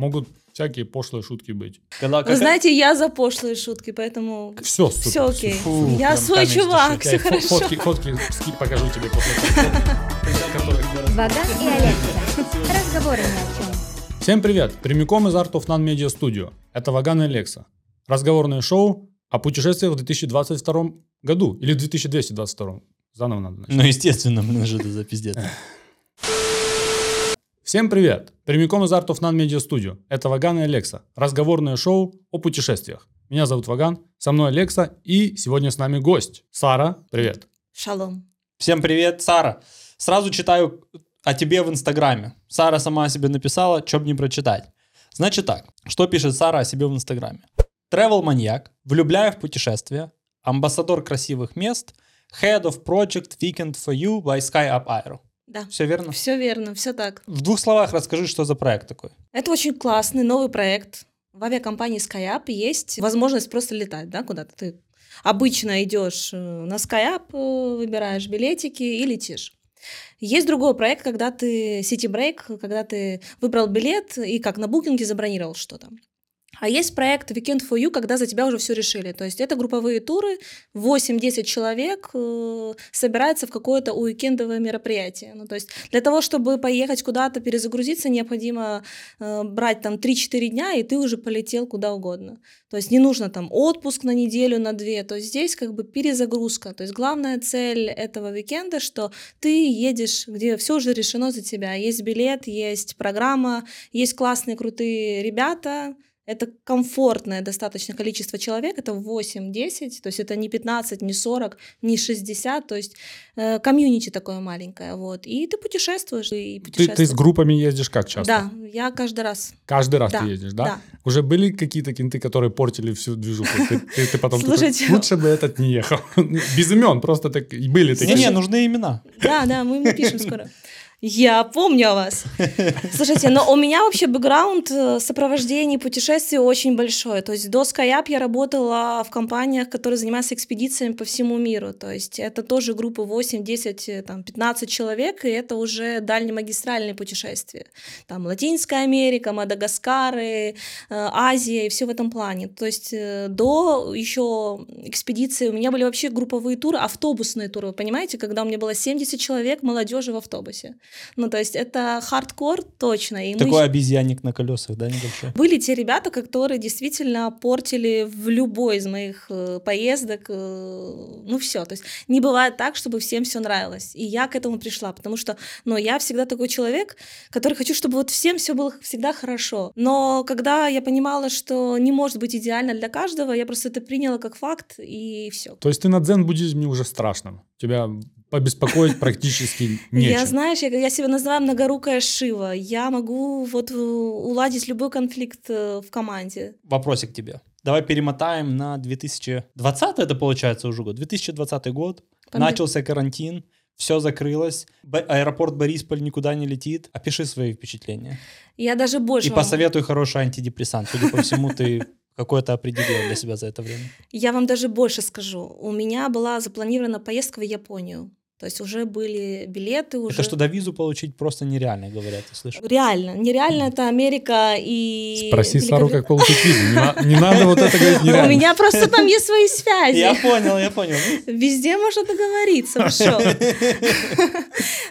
могут всякие пошлые шутки быть. Когда, Вы знаете, я за пошлые шутки, поэтому Все, все окей. Фу, я свой чувак, все хорошо. Фотки, фотки покажу тебе после Ваган и Алекса. Разговоры ни о чем. Всем привет! Прямиком из Art of None Media Studio. Это Ваган и Лекса. Разговорное шоу о путешествиях в 2022 году. Или в 2222. Заново надо начать. Ну, естественно, блин, что это за пиздец. Всем привет! Прямиком из Art of None Media Studio. Это Ваган и Алекса. Разговорное шоу о путешествиях. Меня зовут Ваган, со мной Алекса, и сегодня с нами гость. Сара, привет. Шалом. Всем привет, Сара. Сразу читаю о тебе в Инстаграме. Сара сама о себе написала, что бы не прочитать. Значит так, что пишет Сара о себе в Инстаграме? Travel маньяк, влюбляю в путешествия, амбассадор красивых мест, head of project weekend for you by Sky Up Aero. Да, Все верно? все верно, все так. В двух словах расскажи, что за проект такой. Это очень классный новый проект. В авиакомпании SkyUp есть возможность просто летать, да, куда-то. Ты обычно идешь э, на SkyUp, э, выбираешь билетики и летишь. Есть другой проект, когда ты City Break, когда ты выбрал билет и как на букинге забронировал что-то. А есть проект Weekend for You, когда за тебя уже все решили. То есть это групповые туры, 8-10 человек э, собирается в какое-то уикендовое мероприятие. Ну, то есть для того, чтобы поехать куда-то, перезагрузиться, необходимо э, брать там 3-4 дня, и ты уже полетел куда угодно. То есть не нужно там отпуск на неделю, на две. То есть здесь как бы перезагрузка. То есть главная цель этого уикенда, что ты едешь, где все уже решено за тебя. Есть билет, есть программа, есть классные, крутые ребята, это комфортное достаточно количество человек, это 8-10, то есть это не 15, не 40, не 60, то есть э, комьюнити такое маленькое, вот. И ты путешествуешь, и Ты, путешествуешь. ты с группами ездишь как часто? Да, я каждый раз. Каждый раз Да, ты ездишь, да? да. Уже были какие-то кенты, которые портили всю движуху? Ты, ты- ты потом такой, Слушайте. лучше бы этот не ехал. Без имен, просто так, были такие. Не-не, нужны имена. Да, да, мы им напишем скоро. Я помню о вас. Слушайте, но у меня вообще бэкграунд э, сопровождения путешествий очень большой. То есть до SkyUp я работала в компаниях, которые занимаются экспедициями по всему миру. То есть это тоже группы 8, 10, э, там, 15 человек, и это уже дальнемагистральные путешествия. Там Латинская Америка, Мадагаскары, э, Азия и все в этом плане. То есть до еще экспедиции у меня были вообще групповые туры, автобусные туры, вы понимаете, когда у меня было 70 человек молодежи в автобусе. Ну, то есть это хардкор точно. И мы Такой щ- обезьянник на колесах, да, небольшой? были те ребята, которые действительно портили в любой из моих э, поездок, э, ну все, то есть не бывает так, чтобы всем все нравилось. И я к этому пришла, потому что, ну, я всегда такой человек, который хочу, чтобы вот всем все было всегда хорошо. Но когда я понимала, что не может быть идеально для каждого, я просто это приняла как факт и все. То есть ты на дзен-буддизме уже страшном. Тебя побеспокоить практически нечем. Я, знаешь, я, я себя называю многорукая Шива. Я могу вот э, уладить любой конфликт э, в команде. Вопросик тебе. Давай перемотаем на 2020, это получается уже год, 2020 год. Панде- Начался карантин, все закрылось, аэропорт Борисполь никуда не летит. Опиши свои впечатления. Я даже больше И вам- посоветуй хороший антидепрессант. Судя по всему, ты какой-то определил для себя за это время. Я вам даже больше скажу. У меня была запланирована поездка в Японию. То есть уже были билеты, уже... Это что, до визу получить просто нереально, говорят, я слышу. Реально. Нереально это Америка и... Спроси Сару, Великобрит- как получить визу. Не, на- не надо вот это говорить У нереально. меня просто там есть свои связи. Я понял, я понял. Везде можно договориться, шо?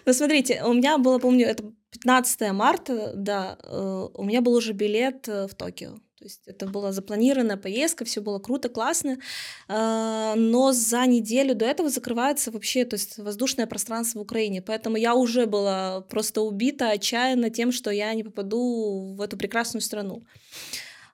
Ну, смотрите, у меня было, помню, это 15 марта, да, э, у меня был уже билет э, в Токио. То есть это была запланированная поездка, все было круто, классно. Э, Но за неделю до этого закрывается вообще то есть воздушное пространство в Украине. Поэтому я уже была просто убита отчаянно тем, что я не попаду в эту прекрасную страну.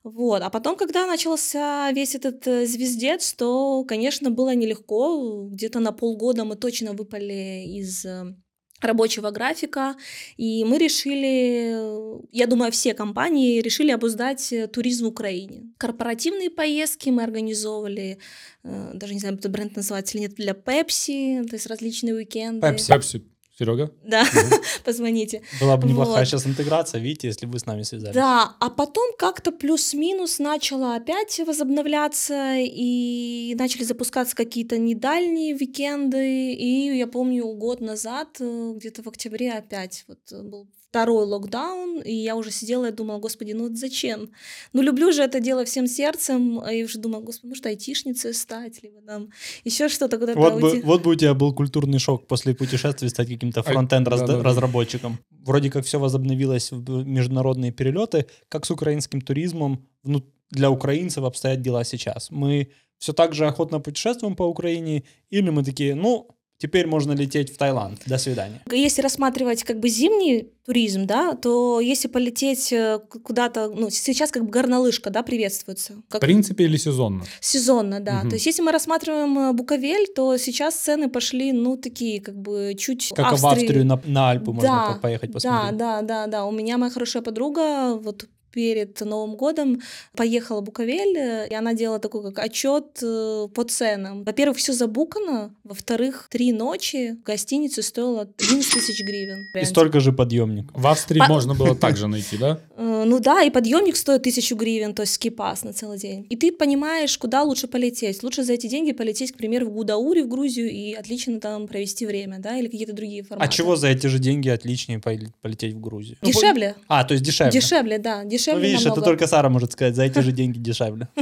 Вот. А потом, когда начался весь этот э, звездец, то, конечно, было нелегко. Где-то на полгода мы точно выпали из э, рабочего графика, и мы решили, я думаю, все компании решили обуздать э, туризм в Украине. Корпоративные поездки мы организовывали, э, даже не знаю, это бренд называется или нет, для Pepsi, то есть различные уикенды. Pepsi. Пепси. Серега? Да, позвоните. Была бы неплохая Вот. сейчас интеграция, видите, если бы вы с нами связались. Да, а потом как-то плюс-минус начало опять возобновляться, и начали запускаться какие-то недальние викенды, и я помню, год назад, э, где-то в октябре опять вот э, был второй локдаун, и я уже сидела и думала, господи, ну вот зачем? Ну люблю же это дело всем сердцем, а я уже думала, господи, может айтишницей стать, либо там еще что-то куда-то Вот бы, уйти. вот бы у тебя был культурный шок после путешествий стать каким-то фронтенд раз- разработчиком. Вроде как все возобновилось в международные перелеты. Как с украинским туризмом ну, для украинцев обстоят дела сейчас? Мы все так же охотно путешествуем по Украине или мы такие, ну, теперь можно лететь в Таиланд, до свидания. Если рассматривать как бы зимний туризм, да, то если полететь э, куда-то, ну, сейчас как бы горнолыжка, да, приветствуется. В Как принципе или сезонно? сезонно, да. Мгм. То есть если мы рассматриваем э, Буковель, то сейчас цены пошли, ну, такие, как бы чуть Как в Австрию на, на Альпы можно Да, по- поехать Да, посмотреть. да, да, да. У меня моя хорошая подруга вот перед Новым годом поехала в Буковель, э, и она делала такой как отчет э, по ценам. Во-первых, все забукано, во-вторых, три ночи в гостинице стоило 11 тысяч гривен. И столько же подъемник. В Австрии По- можно было также найти, да? Э, Ну да, и подъемник стоит тысячу гривен, то есть скипас на целый день. И ты понимаешь, куда лучше полететь. Лучше за эти деньги полететь, к примеру, в Гудаури, в Грузию, и отлично там провести время, да, или какие-то другие форматы. А чего за эти же деньги отличнее поле- полететь в Грузию? Дешевле. А, то есть дешевле. Дешевле, да, Ну, дешевле видишь, намного. это только Сара может сказать, за эти же деньги дешевле.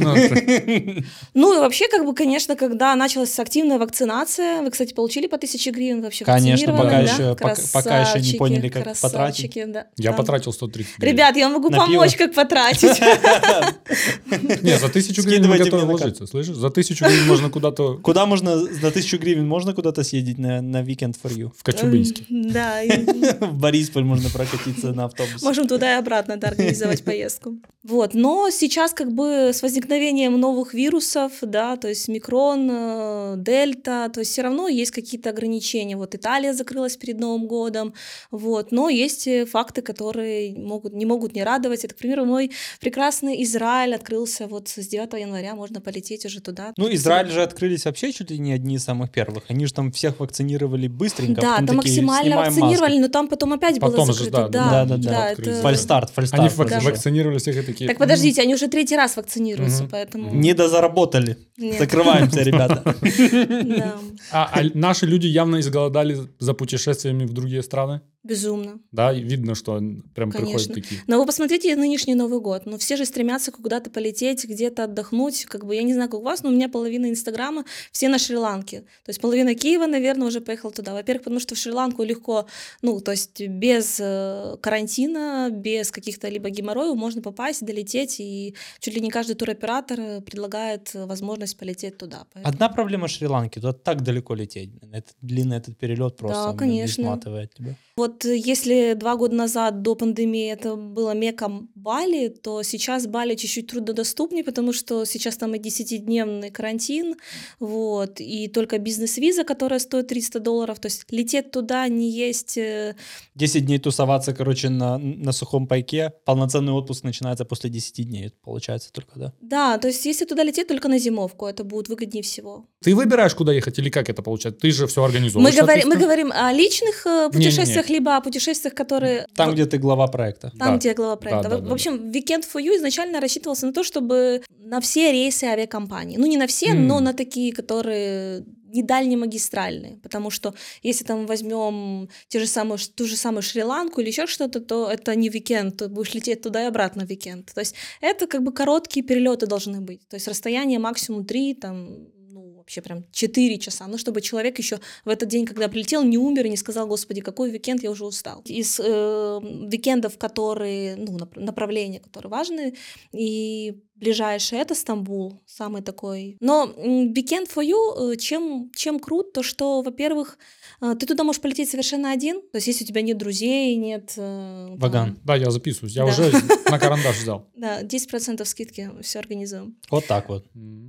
Ну, это- Ну и вообще, как бы, конечно, когда началась активная вакцинация, вы, кстати, получили по тысяче гривен вообще Конечно, вакцинированы, пока еще- пока- пока еще не поняли, как да. Я потратил 130 гривен. Ребят, я могу помочь, как потратить. Не, за тысячу гривен мы готовы вложиться, слышишь? За тысячу гривен можно куда-то Куда можно, за тысячу гривен можно куда-то съездить на, на weekend for you? в Кочубинске. Да, В Борисполь можно прокатиться на автобусе. можем туда и обратно да, организовать поездку. Вот, но сейчас как бы с возникновением новых вирусов, да, то есть микрон, э, дельта, то есть все равно есть какие-то ограничения. Вот Италия закрылась перед Новым годом, вот, но есть э, факты, которые могут, не могут не радовать. Это, к примеру, мой прекрасный Израиль открылся вот с 9 января, можно полететь уже туда. Ну, Израиль же открылись вообще чуть ли не одни из самых первых. Они же там всех вакцинировали быстренько. Да, там такие, максимально «Снимаем вакцинировали, маску». но там потом опять Потом было же, закрыто. да, да, да, да, да, открылись. это- Фальстарт, фальстарт. Они вот вак- это. вакцинировали всех и такие. Так подождите, они уже третий раз вакцинируются, поэтому... Не дозаработали. Закрываемся, ребята. Да, А, а наши люди явно изголодали за путешествиями в другие страны. Безумно. Да, видно, что прям приходят Конечно. такие. Но вы посмотрите нынешний Новый год. Ну, все же стремятся куда-то полететь, где-то отдохнуть. Как бы я не знаю, как у вас, но у меня половина Инстаграма все на Шри-Ланке. То есть половина Киева, наверное, уже поехала туда. Во-первых, потому что в Шри-Ланку легко, ну, то есть без э, карантина, без каких-то либо геморроев можно попасть, долететь, и чуть ли не каждый туроператор э, предлагает э, возможность полететь туда. Поэтому- Одна проблема Шри-Ланки, туда так далеко лететь. блин. Это длинный этот перелет просто блин, конечно. изматывает тебя. Вот э, если два года назад до пандемии это было мека Бали, то сейчас Бали чуть-чуть труднодоступнее, потому что сейчас там и 10-дневный карантин, вот, и только бизнес-виза, которая стоит 300 долларов, то есть лететь туда не есть... э, 10 дней тусоваться, короче, на, на сухом пайке. Полноценный отпуск начинается после 10 дней, это получается только, да? Да, то есть если туда лететь только на зимовку, это будет выгоднее всего. Ты выбираешь, куда ехать, или как это получается? Ты же все Мы, организовываешь. говорим, мы говорим о личных э, Не-не-не. Путешествиях, либо о путешествиях, которые... Там, где ты глава проекта. Там, Да. где глава проекта. да, в, да, в общем, Weekend for You изначально рассчитывался на то, чтобы на все рейсы авиакомпании. Ну, не на все, М. но на такие, которые не дальнемагистральные. Потому что если там возьмем те же самые, ту же самую Шри-Ланку или еще что-то, то это не викенд, ты будешь лететь туда и обратно в викенд. То есть это как бы короткие перелеты должны быть. То есть расстояние максимум 3, там, вообще прям 4 часа. Ну, чтобы человек еще в этот день, когда прилетел, не умер и не сказал, господи, какой викенд, я уже устал. Из э, викендов, которые, ну, нап- направления, которые важны, и ближайший это Стамбул, самый такой. Но Weekend for You, э, чем, чем крут, то что, во-первых, э, ты туда можешь полететь совершенно один, то есть если у тебя нет друзей, нет... э, там- Ваган. Да, я записываюсь. Я Да. уже на карандаш взял. Да, 10% скидки, все организуем. Вот так вот.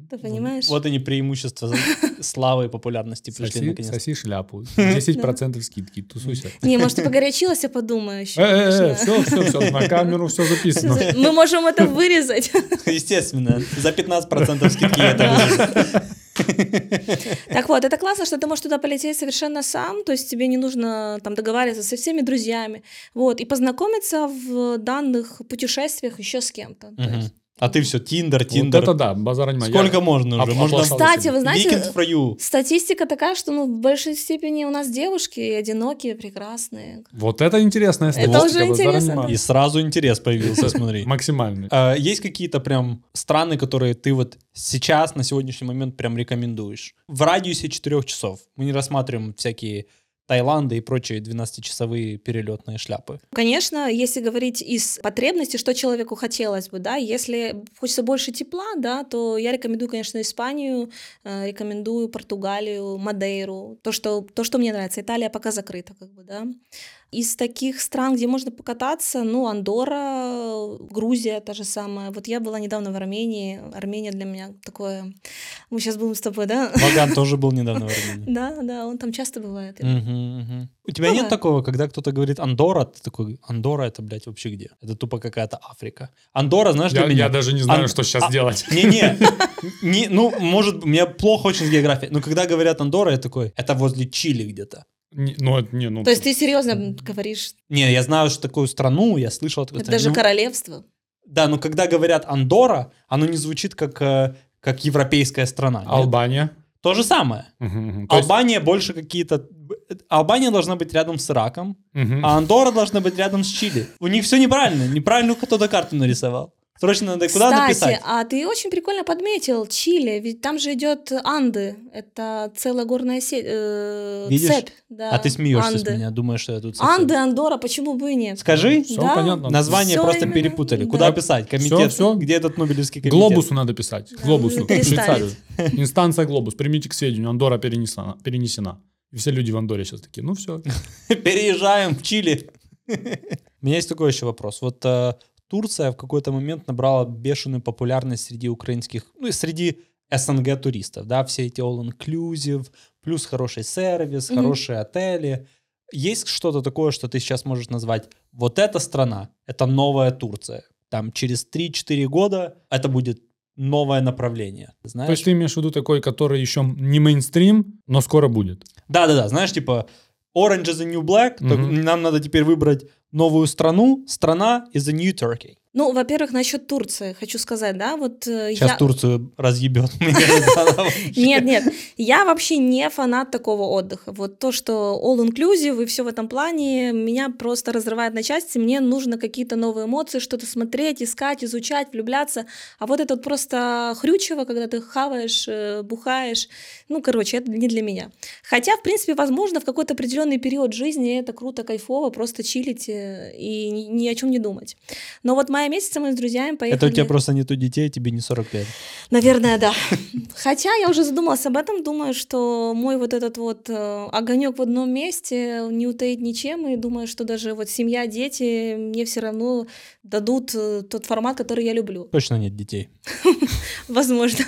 Ты понимаешь? Вот они преимущества славы и популярности пришли наконец. соси шляпу. 10% скидки. Тусуйся. Не, может, ты погорячилась, я подумаю еще. Все, все, все, на камеру все записано. Мы можем это вырезать. Естественно, за 15% скидки я это. Так вот, это классно, что ты можешь туда полететь совершенно сам, то есть тебе не нужно там договариваться со всеми друзьями, вот, и познакомиться в данных путешествиях еще с кем-то. Есть- А ты все, Тиндер, Вот Тиндер. это да, базар не Сколько можно уже? Об- Можно оплошал Кстати, вы знаете, Weekend for you. статистика такая, что ну, в большей степени у нас девушки одинокие, прекрасные. Вот это интересная Это статистика. уже базара интересно, нема. И сразу интерес появился, смотри. Максимальный. А, Есть какие-то прям страны, которые ты вот сейчас, на сегодняшний момент прям рекомендуешь? В радиусе 4 часов. Мы не рассматриваем всякие Таиланды и прочие 12-часовые перелетные шляпы. Конечно, если говорить из потребностей, что человеку хотелось бы, да, если хочется больше тепла, да, то я рекомендую, конечно, Испанию, э, рекомендую Португалию, Мадейру, то, что, то, что мне нравится. Италия пока закрыта, как бы, да. Из таких стран, где можно покататься, ну, Андора, Грузия та же самая. Вот я была недавно в Армении. Армения для меня такое... Мы сейчас будем с тобой, да? Ваган тоже был недавно в Армении. Да, да, он там часто бывает. У тебя нет такого, когда кто-то говорит Андора, ты такой, Андора это, блядь, вообще где? Это тупо какая-то Африка. Андора, знаешь, для Я, меня... я даже не знаю, что сейчас а- делать. Не-не, не, ну, может, меня плохо очень с географией, но когда говорят Андора, я такой, это возле Чили где-то. Не- Ну, не, ну... То есть ты серьезно говоришь, Не, я знаю, что такую страну, я слышал это даже Ну, королевство? Да, но когда говорят Андора, оно не звучит как, э, как европейская страна. нет? Албания. То же самое. Мгм, мгм. То есть- Албания больше какие-то... Албания должна быть рядом с Ираком, Мгм. а Андора должна быть рядом с Чили. У них все неправильно. Неправильно кто-то карту нарисовал. Срочно надо куда Кстати, написать? а ты очень прикольно подметил Чили, ведь там же идет Анды, это целая горная сеть, э, Видишь? цепь. Да, А ты смеешься с Анды. меня, думаешь, что я тут совсем- Анды, Андора, почему бы и нет? Скажи, Все Да. понятно. название Всё просто именно, перепутали. да. Куда писать? Комитет, Всё, всё. где этот Нобелевский комитет? Глобусу надо писать. Глобусу. Швейцарию. Инстанция Глобус. Примите к сведению. Андора перенесена. перенесена. И все люди в Андоре сейчас такие, ну все. Переезжаем в Чили. У меня есть такой еще вопрос. Вот э, Турция в какой-то момент набрала бешеную популярность среди украинских, ну и среди СНГ туристов, да, все эти all-inclusive, плюс хороший сервис, Мгм. хорошие отели. Есть что-то такое, что ты сейчас можешь назвать, вот эта страна, это новая Турция. Там через 3-4 года это будет новое направление. Знаешь? То есть ты имеешь в виду такой, который еще не мейнстрим, но скоро будет. Да-да-да, знаешь, типа Orange is the new black, Мгм. нам надо теперь выбрать новую страну, страна is the new Turkey. Ну, во-первых, насчет Турции, хочу сказать, да, вот э, Сейчас я... Турцию разъебет. Нет, нет, я вообще не фанат такого отдыха. Вот то, что all-inclusive и все в этом плане, меня просто разрывает на части. Мне нужно какие-то новые эмоции, что-то смотреть, искать, изучать, влюбляться. А вот это вот просто хрючево, когда ты хаваешь, э, бухаешь. Ну, короче, это не для меня. Хотя, в принципе, возможно, в какой-то определенный период жизни это круто, кайфово, просто чилить э, и ни, о чем не думать. Но вот мая месяца мы с друзьями поехали... Это у тебя просто нету детей, тебе не 45. Наверное, да. Хотя я уже задумалась об этом, думаю, что мой вот этот вот огонек в одном месте не утаить ничем, и думаю, что даже вот семья, дети мне все равно дадут э, тот формат, который я люблю. Точно нет детей. Возможно.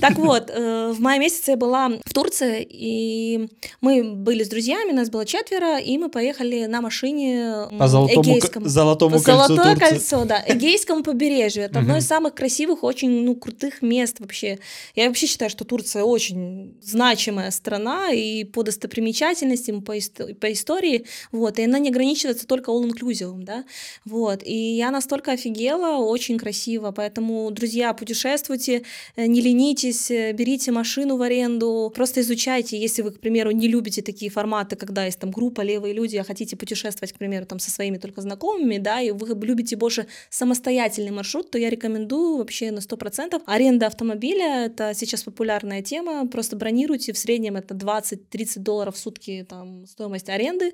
Так вот, э, в мае месяце я была в Турции, и мы были с друзьями, нас было четверо, и мы поехали на машине По золотому, к- эгейскому. золотому кольцу Золотое Турции. кольцо, да, Эгейскому побережью. Это одно из самых красивых, очень ну, крутых мест вообще. Я вообще считаю, что Турция очень значимая страна и по достопримечательностям, по, ист- по истории, вот, и она не ограничивается только all-inclusive, да, вот, и я настолько офигела, очень красиво, поэтому, друзья, путешествуйте, э, не ленитесь, э, берите машину в аренду, просто изучайте, если вы, к примеру, не любите такие форматы, когда есть там группа левые люди, а хотите путешествовать, к примеру, там со своими только знакомыми, да, и вы любите больше самостоятельный маршрут, то я рекомендую вообще на 100%. Аренда автомобиля — это сейчас популярная тема, просто бронируйте, в среднем это 20-30 долларов в сутки там стоимость аренды,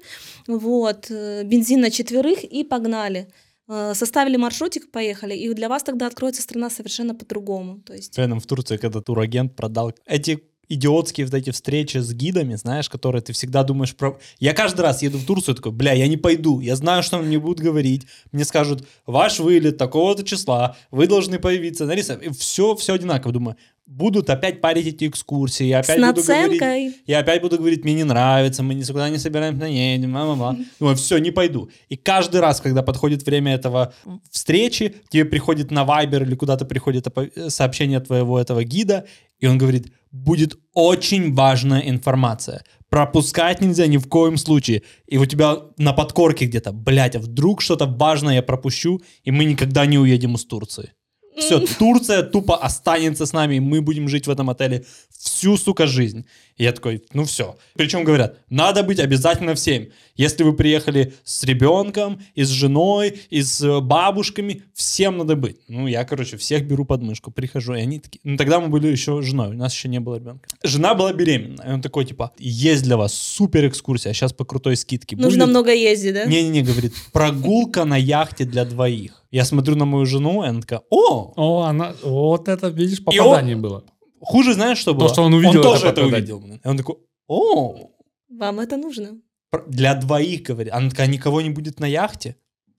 вот, э, бензин на четверых и погнали. Э, Составили маршрутик, поехали, и для вас тогда откроется страна совершенно по-другому. То есть Рядом в Турции, когда турагент продал эти идиотские вот эти встречи с гидами, знаешь, которые ты всегда думаешь про... Я каждый раз еду в Турцию, такой, бля, я не пойду, я знаю, что мне будут говорить, мне скажут, ваш вылет такого-то числа, вы должны появиться на и все, все одинаково, думаю, будут опять парить эти экскурсии, я с опять буду говорить, я опять буду говорить, мне не нравится, мы никуда не собираемся, не едем, ма-ма-ма. Думаю, все, не пойду. И каждый раз, когда подходит время этого встречи, тебе приходит на Viber или куда-то приходит сообщение твоего этого гида, И он говорит, будет очень важная информация. Пропускать нельзя ни в коем случае. И у тебя на подкорке где-то, блядь, а вдруг что-то важное я пропущу, и мы никогда не уедем из Турции. Все, Турция тупо останется с нами, и мы будем жить в этом отеле всю, сука, жизнь. И я такой, ну все. Причем говорят, надо быть обязательно всем. Если вы приехали с ребенком, и с женой, и с э, бабушками, всем надо быть. Ну, я, короче, всех беру под мышку, прихожу, и они такие... Ну, тогда мы были еще женой, у нас еще не было ребенка. Жена была беременна, и он такой, типа, есть для вас супер экскурсия, сейчас по крутой скидке Нужно будет». много ездить, да? Не-не-не, говорит, прогулка на яхте для двоих. Я смотрю на мою жену, и она такая, о, О, она, вот это, видишь, И попадание было. Хуже знаешь, что было? что он увидел это тоже это увидел. И он такой, о, Вам это нужно. для двоих, говорит. Она такая, никого не будет на яхте?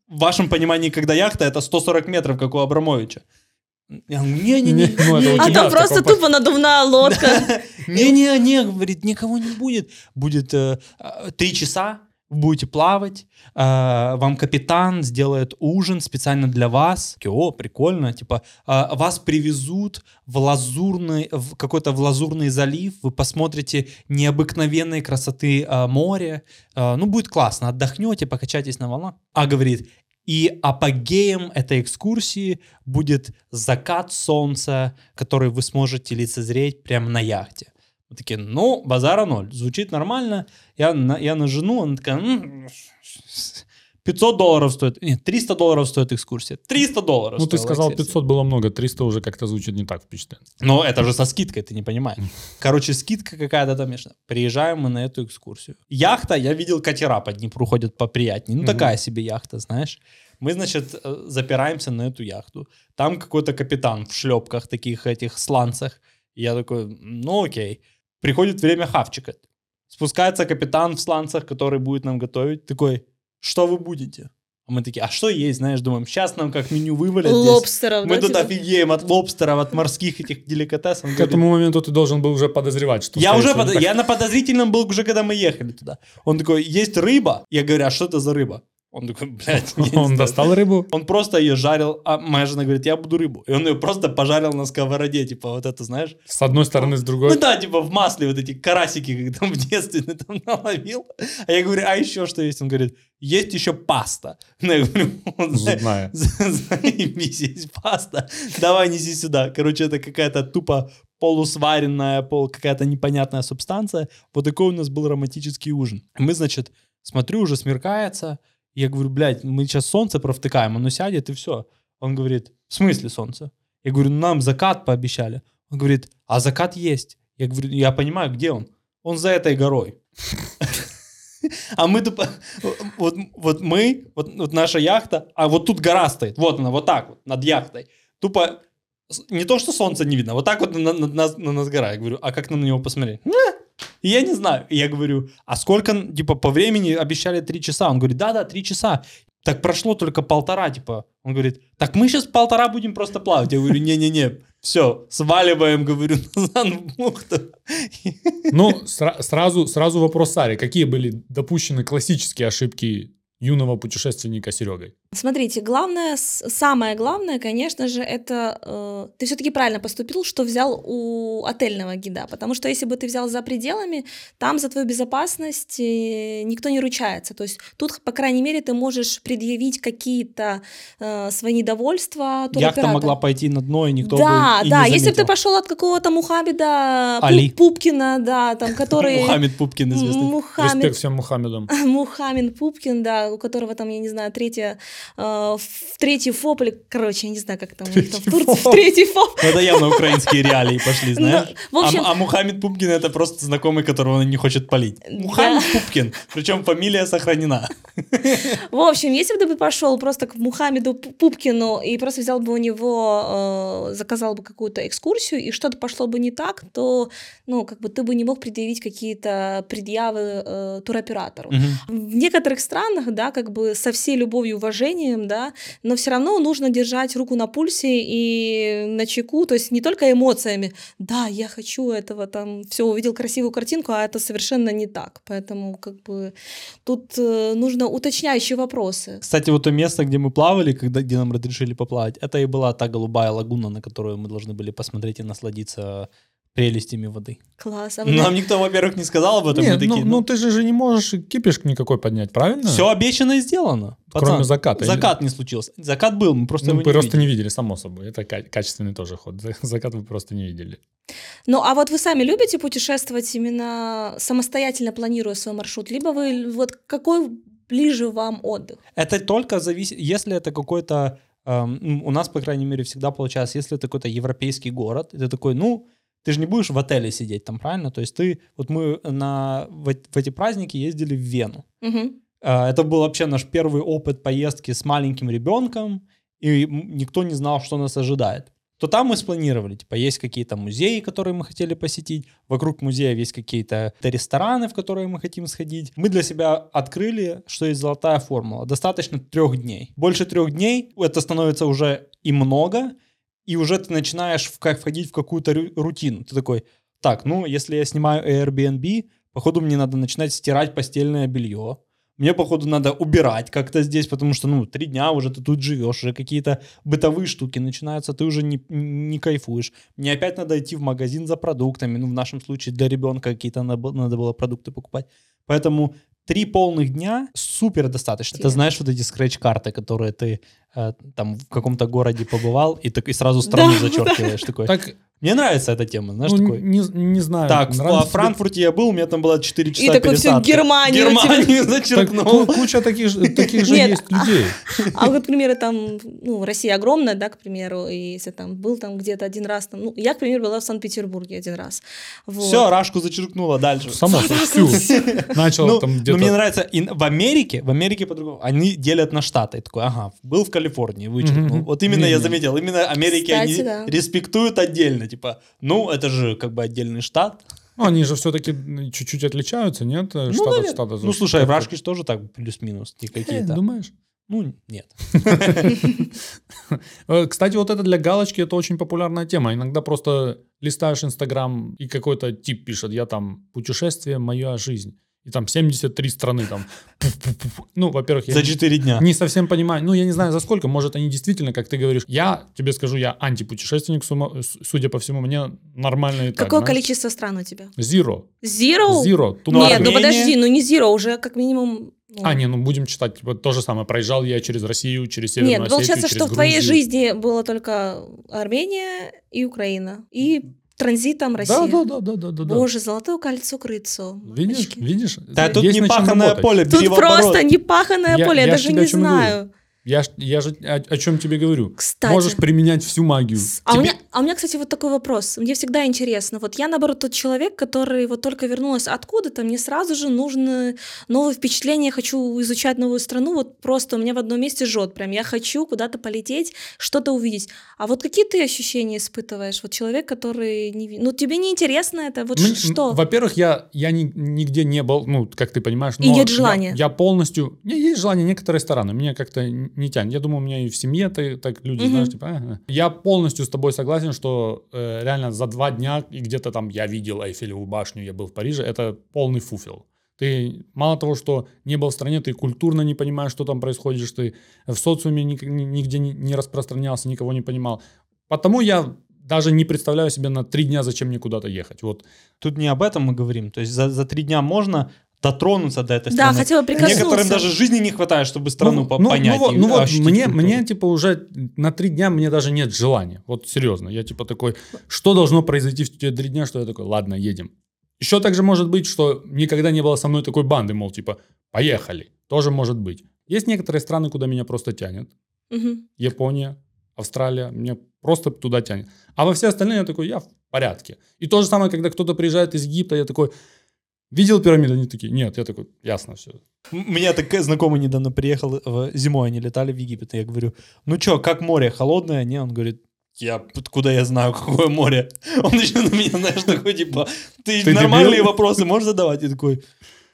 В вашем понимании, когда яхта, это 140 метров, как у Абрамовича. Я говорю, не-не-не, Не, ну, это А там просто таком тупо надувная лодка. Не-не-не, говорит, никого не будет. Будет э, э, три часа, вы будете плавать, э, вам капитан сделает ужин специально для вас. Такие, О, прикольно, типа, э, вас привезут в лазурный, в какой-то в лазурный залив, вы посмотрите необыкновенной красоты э, море, Э, ну, будет классно, отдохнете, покачайтесь на волнах. А говорит, и апогеем этой экскурсии будет закат солнца, который вы сможете лицезреть прямо на яхте. Мы такие, ну, базара ноль, звучит нормально. Я на, я на жену, она такая, «М, 500 долларов стоит, нет, 300 долларов стоит экскурсия. 300 долларов Ну, ты сказал, экскурсия. 500 было много, 300 уже как-то звучит не так впечатляет. Но это же со скидкой, ты не понимаешь. Короче, скидка какая-то там. конечно. Приезжаем мы на эту экскурсию. Яхта, я видел катера по Днепру ходят поприятнее. Ну, Мгм. такая себе яхта, знаешь. Мы, значит, э, запираемся на эту яхту. Там какой-то капитан в шлепках таких этих сланцах. Я такой, ну окей. Приходит время хавчика. Спускается капитан в сланцах, который будет нам готовить. Такой, что вы будете? А мы такие, а что есть, знаешь, думаем, сейчас нам как меню вывалят здесь. Лобстеров, Мы да, тут типа? офигеем от лобстеров, от морских этих деликатесов. Он К говорит, этому моменту ты должен был уже подозревать, что... я уже под- так. я на подозрительном был уже, когда мы ехали туда. Он такой, есть рыба? Я говорю, а что это за рыба? Он такой, блядь, Он знаю». достал рыбу? Он просто ее жарил, а моя жена говорит, я буду рыбу. И он ее просто пожарил на сковороде, типа вот это, знаешь? С одной стороны, с другой. Ну да, типа в масле вот эти карасики, как там в детстве там наловил. А я говорю, а еще что есть? Он говорит, есть еще паста. Ну, я говорю, «Он знает, Зубная. Заебись, есть паста. Давай неси сюда. Короче, это какая-то тупо полусваренная, пол, какая-то непонятная субстанция. Вот такой у нас был романтический ужин. Мы, значит, смотрю, уже смеркается. Я говорю, блядь, мы сейчас солнце провтыкаем, оно сядет и все. Он говорит, в смысле солнце? Я говорю, ну нам закат пообещали. Он говорит, а закат есть. Я говорю, я понимаю, где он? Он за этой горой. А мы тупо, вот, вот мы, вот, вот наша яхта, а вот тут гора стоит, вот она, вот так вот, над яхтой. Тупо, не то, что солнце не видно, вот так вот на, на нас, на нас гора. Я говорю, а как нам на него посмотреть? «М, и Я не знаю. И я говорю, а сколько, типа, по времени обещали три часа? Он говорит, да-да, три часа. Так прошло только полтора, типа. Он говорит, так мы сейчас полтора будем просто плавать. Я говорю, не-не-не, все, сваливаем, говорю, назад в бухту. Ну, сра- сразу, сразу вопрос Саре. Какие были допущены классические ошибки юного путешественника Серегой? Смотрите, главное, самое главное, конечно же, это э, ты все-таки правильно поступил, что взял у отельного гида, потому что если бы ты взял за пределами, там за твою безопасность э, никто не ручается. То есть тут, по крайней мере, ты можешь предъявить какие-то э, свои недовольства Яхта туроператору. могла пойти на дно, и никто да, бы и да, не если бы ты пошел от какого-то Мухаммеда Али. Пупкина, да, там, который... Мухаммед Пупкин известный. Мухаммед Респект всем Мухаммедам. Мухаммед Пупкин, да, у которого там, я не знаю, третья, в третий фоп, или, короче, я не знаю, как там, у них там в Турции, в третий фоп. Ну, Это явно украинские реалии пошли, знаешь. Ну, общем- а, а Мухаммед Пупкин это просто знакомый, которого он не хочет палить. Мухаммед Пупкин, причем фамилия сохранена. В общем, если бы ты пошел просто к Мухаммеду Пу- Пупкину и просто взял бы у него, э, заказал бы какую-то экскурсию, и что-то пошло бы не так, то, ну, как бы ты бы не мог предъявить какие-то предъявы э, туроператору. В некоторых странах, да, как бы со всей любовью и уважением, да, но все равно нужно держать руку на пульсе и на чеку, то есть не только эмоциями, да, я хочу этого, там, все, увидел красивую картинку, а это совершенно не так, поэтому как бы тут э, нужно уточняющие вопросы. Кстати, вот то место, где мы плавали, когда, где нам разрешили поплавать, это и была та голубая лагуна, на которую мы должны были посмотреть и насладиться прелестями воды. Класс. А вы Нам никто, во-первых, не сказал об этом. Нет, ну, такие, ну ты же же не можешь кипиш никакой поднять, правильно? Все обещано и сделано. Кроме Пацан, заката. Закат не случился. Закат был, мы просто Ну, его вы не просто видели. не видели, само собой. Это ка- качественный тоже ход. За- Закат вы просто не видели. Ну, а вот вы сами любите путешествовать именно самостоятельно планируя свой маршрут, либо вы вот какой ближе вам отдых? Это только зависит, если это какой-то, эм, у нас, по крайней мере, всегда получается, если это какой-то европейский город, ты такой, ну, ты же не будешь в отеле сидеть там, правильно? То есть ты, вот мы на, в, в эти праздники ездили в Вену. Э, Это был вообще наш первый опыт поездки с маленьким ребенком, и никто не знал, что нас ожидает. То там мы спланировали, типа, есть какие-то музеи, которые мы хотели посетить, вокруг музеев есть какие-то рестораны, в которые мы хотим сходить. Мы для себя открыли, что есть золотая формула. Достаточно трех дней. Больше трех дней это становится уже и много, и уже ты начинаешь в, как, входить в какую-то ру- рутину. Ты такой, так, ну, если я снимаю Airbnb, походу мне надо начинать стирать постельное белье. Мне, походу, надо убирать как-то здесь, потому что, ну, три дня уже ты тут живешь, уже какие-то бытовые штуки начинаются, ты уже не, не кайфуешь. Мне опять надо идти в магазин за продуктами, ну, в нашем случае для ребенка какие-то надо, было- надо было продукты покупать. Поэтому три полных дня супер достаточно. Ты знаешь вот эти скретч-карты, которые ты там в каком-то городе побывал, и, так, и сразу страну Да, зачеркиваешь. Такой. Так, Мне нравится эта тема, знаешь, ну, такой. не, не знаю. Так, в а, Франкфурте я был, у меня там было 4 часа И такой всю пересадки. Германию Германию тебе- Так, зачеркнул. ку- куча таких, же- таких же Нет, есть людей. А вот, к примеру, там, ну, Россия огромная, да, к примеру, и если там был там где-то один раз, там, ну, я, к примеру, была в Санкт-Петербурге один раз. Вот. Все, Рашку зачеркнула дальше. Само собой, всю. Начал Ну, там ну, где-то... мне нравится, и в Америке, в Америке по-другому, они делят на штаты. Такой, ага, был в Калифорнии, вычеркнул. Мгм. Вот именно я Не-не. заметил, именно Америки Кстати, они да. респектуют отдельно, типа, ну, это же как бы отдельный штат. Ну, они же все-таки чуть-чуть отличаются, нет? Ну, Штат от наверное. штата. Ну, слушай, в Как-то- Рашке же тоже так плюс-минус Э, какие-то. Думаешь? Ну, нет. Э, Кстати, вот это для галочки, это очень популярная тема. Иногда просто листаешь Инстаграм, и какой-то тип пишет, я там, путешествие, моя жизнь. И там 73 страны там. Ну, во-первых, я За 4 дня. не совсем понимаю. Ну, я не знаю, за сколько. Может, они действительно, как ты говоришь, я тебе скажу, я антипутешественник, судя по всему, мне нормально и так. Какое знаешь. количество стран у тебя? Zero. Zero? Zero. Ну, Нет, ну подожди, ну не zero, уже как минимум... ну, А, не, ну будем читать, типа, то же самое. Проезжал я через Россию, через Северную Нет, Осетию, получается, через что в твоей Грузию. жизни было только Армения и Украина. И транзитом Россия. Да, да, да, да, да, да. Боже, золотое кольцо крыцо. Видишь, видишь? Да, тут Есть не над чем паханное работать. поле, Тут просто непаханное поле, я, я даже не и говорю. Я, я же о, о чем тебе говорю. Кстати. Можешь применять всю магию. А у, Тебе- меня, а у меня, кстати, вот такой вопрос. Мне всегда интересно. Вот я, наоборот, тот человек, который вот только вернулась откуда-то, мне сразу же нужны новые впечатления, хочу изучать новую страну. Вот просто у меня в одном месте жжет. Прям я хочу куда-то полететь, что-то увидеть. А вот какие ты ощущения испытываешь? Вот человек, который... Не... Ну, тебе не интересно это? Вот Мне- ш- что? Во-первых, я, я ни- нигде не был, ну, как ты понимаешь. И нет я- желания. Я, полностью... У меня есть желание некоторые стороны. Меня как-то не тянет. Я думаю, у меня и в семье ты, так люди, Мгм. знаешь, типа... ага. Я полностью с тобой согласен, что э, реально за два дня и где-то там я видел Эйфелеву башню, я был в Париже, это полный фуфел. Ты мало того, что не был в стране, ты культурно не понимаешь, что там происходит, что ты в социуме нигде не, не распространялся, никого не понимал. Потому я даже не представляю себе на три дня, зачем мне куда-то ехать. Вот Тут не об этом мы говорим. То есть за, за три дня можно дотронуться до этой Да, страны. хотела прикоснуться. Некоторым даже жизни не хватает, чтобы страну ну, по- ну, понять. Ну, вот, и ну вот мне, культуру. мне типа уже на три дня мне даже нет желания. Вот серьезно, я типа такой, что должно произойти в те три дня, что я такой, ладно, едем. Еще также может быть, что никогда не было со мной такой банды, мол, типа, поехали. Тоже может быть. Есть некоторые страны, куда меня просто тянет. Мгм. Япония, Австралия, меня просто туда тянет. А во все остальные я такой, я в порядке. И то же самое, когда кто-то приезжает из Египта, я такой, видел пирамиды? Они такие, нет, я такой, ясно все. У меня такой знакомый недавно приехал, в- зимой они летали в Египет, и я говорю, ну что, как море, холодное? Не, он говорит, я, откуда я знаю, какое море? Он еще на меня, знаешь, такой, типа, ты, Ты нормальные дебил? вопросы можешь задавать? Я такой,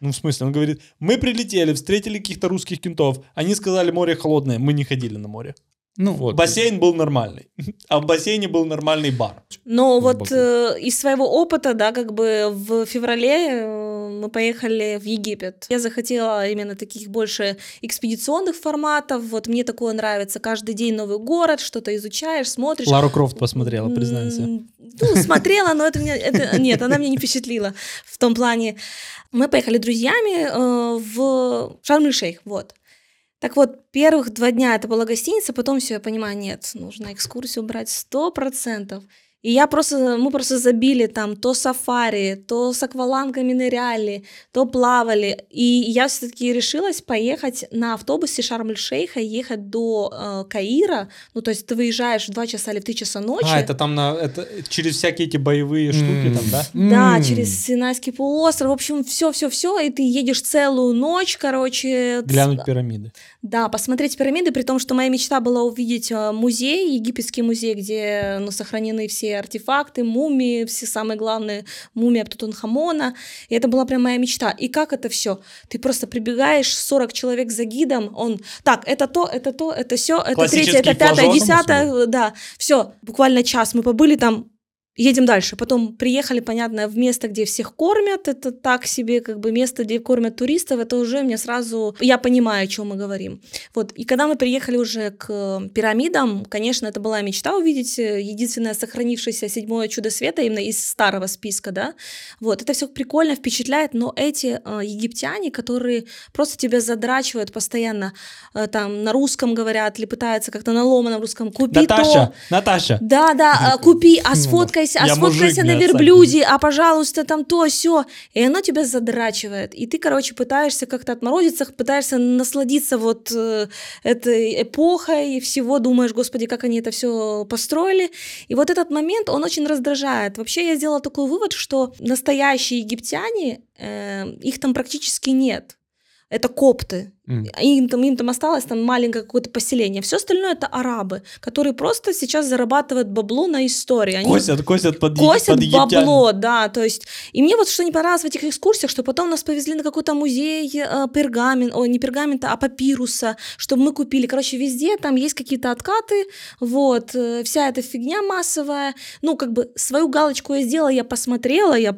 ну, в смысле? Он говорит, мы прилетели, встретили каких-то русских кентов, они сказали, море холодное, мы не ходили на море. Ну вот. Бассейн был нормальный, а в бассейне был нормальный бар. Но в вот э, из своего опыта, да, как бы в феврале э, мы поехали в Египет. Я захотела именно таких больше экспедиционных форматов. Вот мне такое нравится. Каждый день новый город, что-то изучаешь, смотришь. Лару Крофт посмотрела, признайся. Ну, смотрела, но это, меня, это нет, она меня не впечатлила в том плане. Мы поехали друзьями э, в Шарм-эль-Шейх, вот. Так вот, первых два дня это была гостиница, потом все, я понимаю, нет, нужно экскурсию брать сто процентов. И я просто, мы просто забили там то сафари, то с аквалангами ныряли, то плавали. И я все-таки решилась поехать на автобусе Шарм-эль-Шейха, ехать до э, Каира. Ну, то есть ты выезжаешь в 2 часа или в 3 часа ночи. А, это там на, это через всякие эти боевые штуки там, да? Да, М. через Синайский полуостров. В общем, все, все, все. И ты едешь целую ночь, короче. Глянуть пирамиды. Да, посмотреть пирамиды, при том, что моя мечта была увидеть э, музей, египетский музей, где ну, сохранены все артефакты, мумии, все самые главные мумия Тутанхамона. И это была прям моя мечта. И как это все? Ты просто прибегаешь, 40 человек за гидом, он, так, это то, это то, это все, это третье, это пятое, десятое, да, все, буквально час мы побыли там, едем дальше. Потом приехали, понятно, в место, где всех кормят. Это так себе, как бы место, где кормят туристов. Это уже мне сразу... Я понимаю, о чем мы говорим. Вот. И когда мы приехали уже к э, пирамидам, конечно, это была мечта увидеть э, единственное сохранившееся седьмое чудо света именно из старого списка, да. Вот. Это все прикольно, впечатляет, но эти э, египтяне, которые просто тебя задрачивают постоянно, э, там, на русском говорят или пытаются как-то на ломаном русском, купи то, Наташа, Наташа. да, да, а, купи, а сфоткайся, а Я сфоткайся мужик, на верблюде, а пожалуйста, там то, все. И оно тебя задрачивает. И ты, короче, пытаешься как-то отморозиться, пытаешься насладиться вот э, этой эпохой и всего, думаешь, господи, как они это все построили. И вот этот момент, он очень раздражает. Вообще я сделала такой вывод, что настоящие египтяне, э, их там практически нет. Это копты. Им там, им там осталось там маленькое какое-то поселение. Все остальное это арабы, которые просто сейчас зарабатывают бабло на истории. Они Косят, косят под, косят под бабло, да, то есть, и мне вот что не понравилось в этих экскурсиях, что потом нас повезли на какой-то музей э, пергамент, ой, не пергамента, а папируса, чтобы мы купили, короче, везде там есть какие-то откаты, вот, э, вся эта фигня массовая, ну, как бы свою галочку я сделала, я посмотрела, я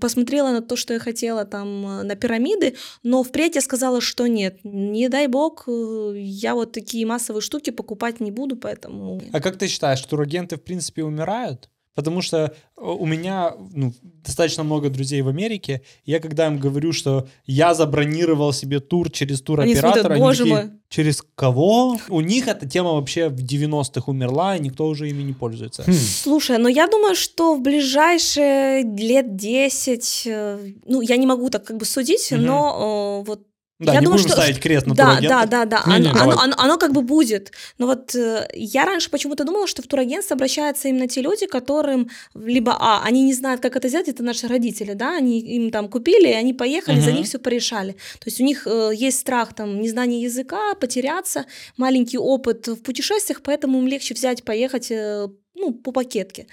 посмотрела на то, что я хотела там э, на пирамиды, но впредь я сказала, что нет, не дай бог, э, я вот такие массовые штуки покупать не буду, поэтому... А как ты считаешь, турагенты в принципе умирают? Потому что э, у меня ну, достаточно много друзей в Америке. и Я когда им говорю, что я забронировал себе тур через туроператора, смотрят, они «Боже такие, мой». через кого? У них эта тема вообще в 90-х умерла, и никто уже ими не пользуется. Хм. Слушай, ну я думаю, что в ближайшие лет 10, э, ну я не могу так как бы судить, Мгм. но э, вот Да, я не думаю, будем что- ставить крест на да, да, да, да, Не-не, оно, давай. оно- оно- оно как бы будет. Но вот э, я раньше почему-то думала, что в турагентство обращаются именно те люди, которым либо, а, они не знают, как это сделать, это наши родители, да, они им там купили, они поехали, за Мгм. них все порешали. То есть у них э, есть страх там незнания языка, потеряться, маленький опыт в путешествиях, поэтому им легче взять, поехать э, ну, по пакетке.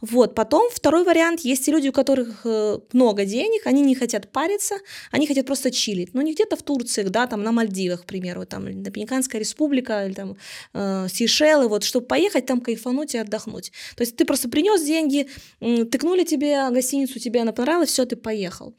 Вот, потом второй вариант, есть и люди, у которых э, много денег, они не хотят париться, они хотят просто чилить. Ну, не где-то в Турции, да, там на Мальдивах, к примеру, там Доминиканская республика, или там э, Сейшелы, вот, чтобы поехать там кайфануть и отдохнуть. То есть ты просто принес деньги, тыкнули тебе гостиницу, тебе она понравилась, все, ты поехал.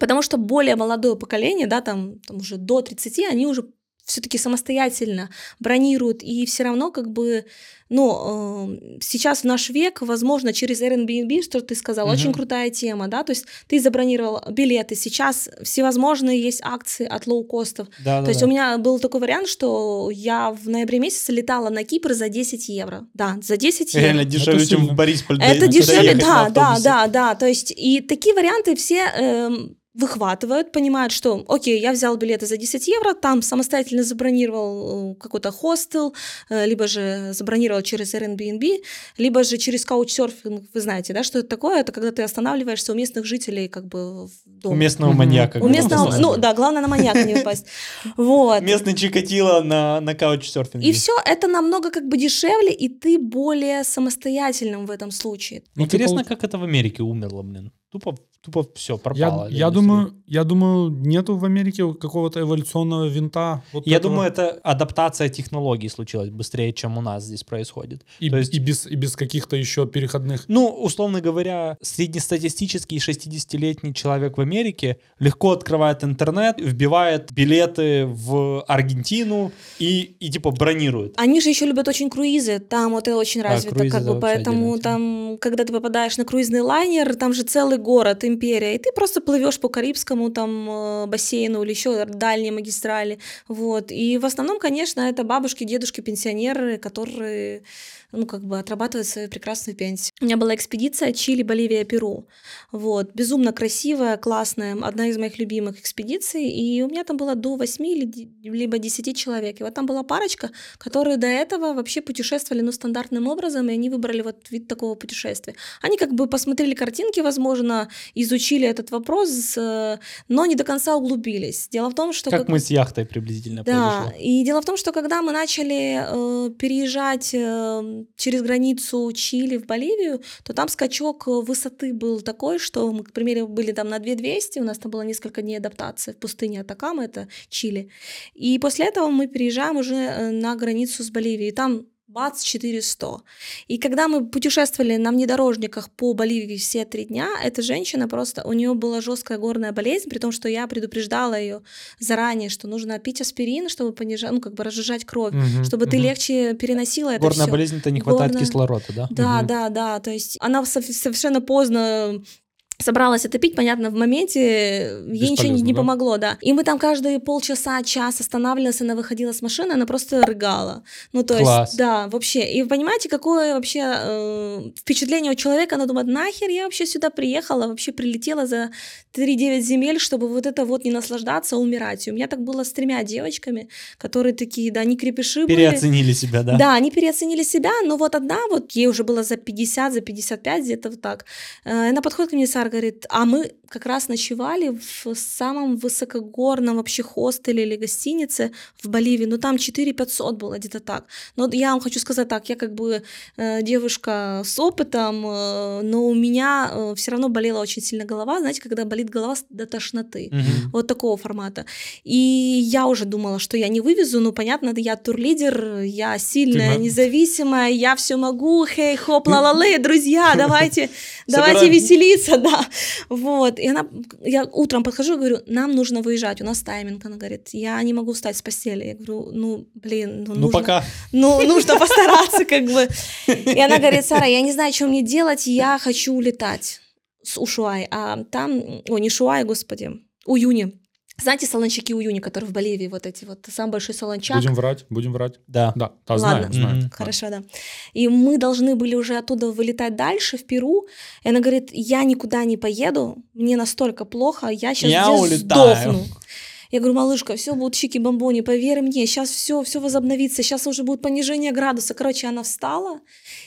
Потому что более молодое поколение, да, там, там уже до 30, они уже все-таки самостоятельно бронируют, и все равно как бы, ну, э, сейчас в наш век, возможно, через Airbnb, что ты сказал, Мгм. очень крутая тема, да, то есть ты забронировал билеты, сейчас всевозможные есть акции от лоукостов, Да, то есть у меня был такой вариант, что я в ноябре месяце летала на Кипр за 10 евро, да, за 10 евро. Реально дешевле, чем сильно. в Борисполь. Это дешевле, да, да, да, да. То есть и такие варианты все эм, выхватывают, понимают, что, окей, я взял билеты за 10 евро, там самостоятельно забронировал э, какой-то хостел, э, либо же забронировал через Airbnb, либо же через каучсерфинг, вы знаете, да, что это такое? Это когда ты останавливаешься у местных жителей как бы в У дома. местного маньяка. У как местного, ну называется. да, главное на маньяка не упасть. Вот. Местный Чикатило на, на каучсерфинге. И все это намного как бы дешевле, и ты более самостоятельным в этом случае. Ну, Интересно, как это в Америке умерло, блин. Тупо тупо все Я, пропало. я думаю, я думаю, нету в Америке какого-то эволюционного винта. вот Я этого. думаю, это адаптация технологий случилась быстрее, чем у нас здесь происходит. и, то есть- и без, и без каких-то еще переходных. Ну, условно говоря, среднестатистический 60-летний человек в Америке легко открывает интернет, вбивает билеты в Аргентину и, и типа бронирует. Они же еще любят очень круизы, там вот это очень развито, круизы как бы, поэтому там, когда ты попадаешь на круизный лайнер, там же целый город, империя, и ты просто плывешь по Карибскому там э, бассейну или еще дальней магистрали, вот. И в основном, конечно, это бабушки, дедушки, пенсионеры, которые ну, как бы отрабатывают свою прекрасную пенсию. У меня была экспедиция Чили, Боливия, Перу. Вот. Безумно красивая, классная, одна из моих любимых экспедиций. И у меня там было до 8 или ди- либо 10 человек. И вот там была парочка, которые до этого вообще путешествовали, ну, стандартным образом, и они выбрали вот вид такого путешествия. Они как бы посмотрели картинки, возможно, изучили этот вопрос, э, но не до конца углубились. Дело в том, что... Как мы с яхтой приблизительно Да, произошло. и дело в том, что когда мы начали э, переезжать э, через границу Чили в Боливию, то там скачок э, высоты был такой, что мы, к примеру, были там на 2200, у нас там было несколько дней адаптации в пустыне Атакама, это Чили. И после этого мы переезжаем уже э, на границу с Боливией. Там бац, 400. И когда мы путешествовали на внедорожниках по Боливии все три дня, эта женщина просто, у нее была жесткая горная болезнь, при том, что я предупреждала ее заранее, что нужно пить аспирин, чтобы понижать, ну, как бы разжижать кровь, Мгм, чтобы ты мгм. легче переносила это Горная всё. болезнь это не хватает Горная- кислорода, да? Да, Мгм. да, да. То есть она сов- совершенно поздно собралась это пить, понятно, в моменте ей ничего не, не да? помогло, да. И мы там каждые полчаса, час останавливались, она выходила с машины, она просто рыгала. Ну, то Класс. есть, да, вообще. И вы понимаете, какое вообще э, впечатление у человека, она думает, нахер я вообще сюда приехала, вообще прилетела за 3-9 земель, чтобы вот это вот не наслаждаться, а умирать. И у меня так было с тремя девочками, которые такие, да, они крепыши были. Переоценили себя, да? Да, они переоценили себя, но вот одна, вот ей уже было за 50, за 55, где-то вот так. Э, Она подходит ко мне, Сара, говорит, а мы как раз ночевали в самом высокогорном вообще хостеле или гостинице в Боливии, ну там 4 500 было, где-то так. Но я вам хочу сказать так, я как бы э, девушка с опытом, э, но у меня все равно болела очень сильно голова, знаете, когда болит голова до тошноты. Мгм. Вот такого формата. И я уже думала, что я не вывезу, ну, понятно, я турлидер, я сильная, на- независимая, я все могу, хей, хоп, ла-ла-лей, друзья, давайте, давайте веселиться, да. Вот, и она, я утром подхожу и говорю, нам нужно выезжать, у нас тайминг, она говорит, я не могу встать с постели. Я говорю, ну, блин, ну, Ну, нужно, пока. ну, нужно постараться, как бы. И она говорит, Сара, я не знаю, что мне делать, я хочу улетать с Ушуай. А там, о, не Шуай, господи, Уюни. Знаете солончаки Уюни, которые в Боливии, вот эти вот, самый большой солончак? Будем врать, будем врать. Да. Да, да Ладно. знаем, знаем. Мгм. Хорошо, да. И мы должны были уже оттуда вылетать дальше, в Перу. И она говорит, я никуда не поеду, мне настолько плохо, я сейчас Я здесь улетаю. сдохну. Я говорю, малышка, все будут чики-бомбони, поверь мне, сейчас все, все возобновится, сейчас уже будет понижение градуса. Короче, она встала,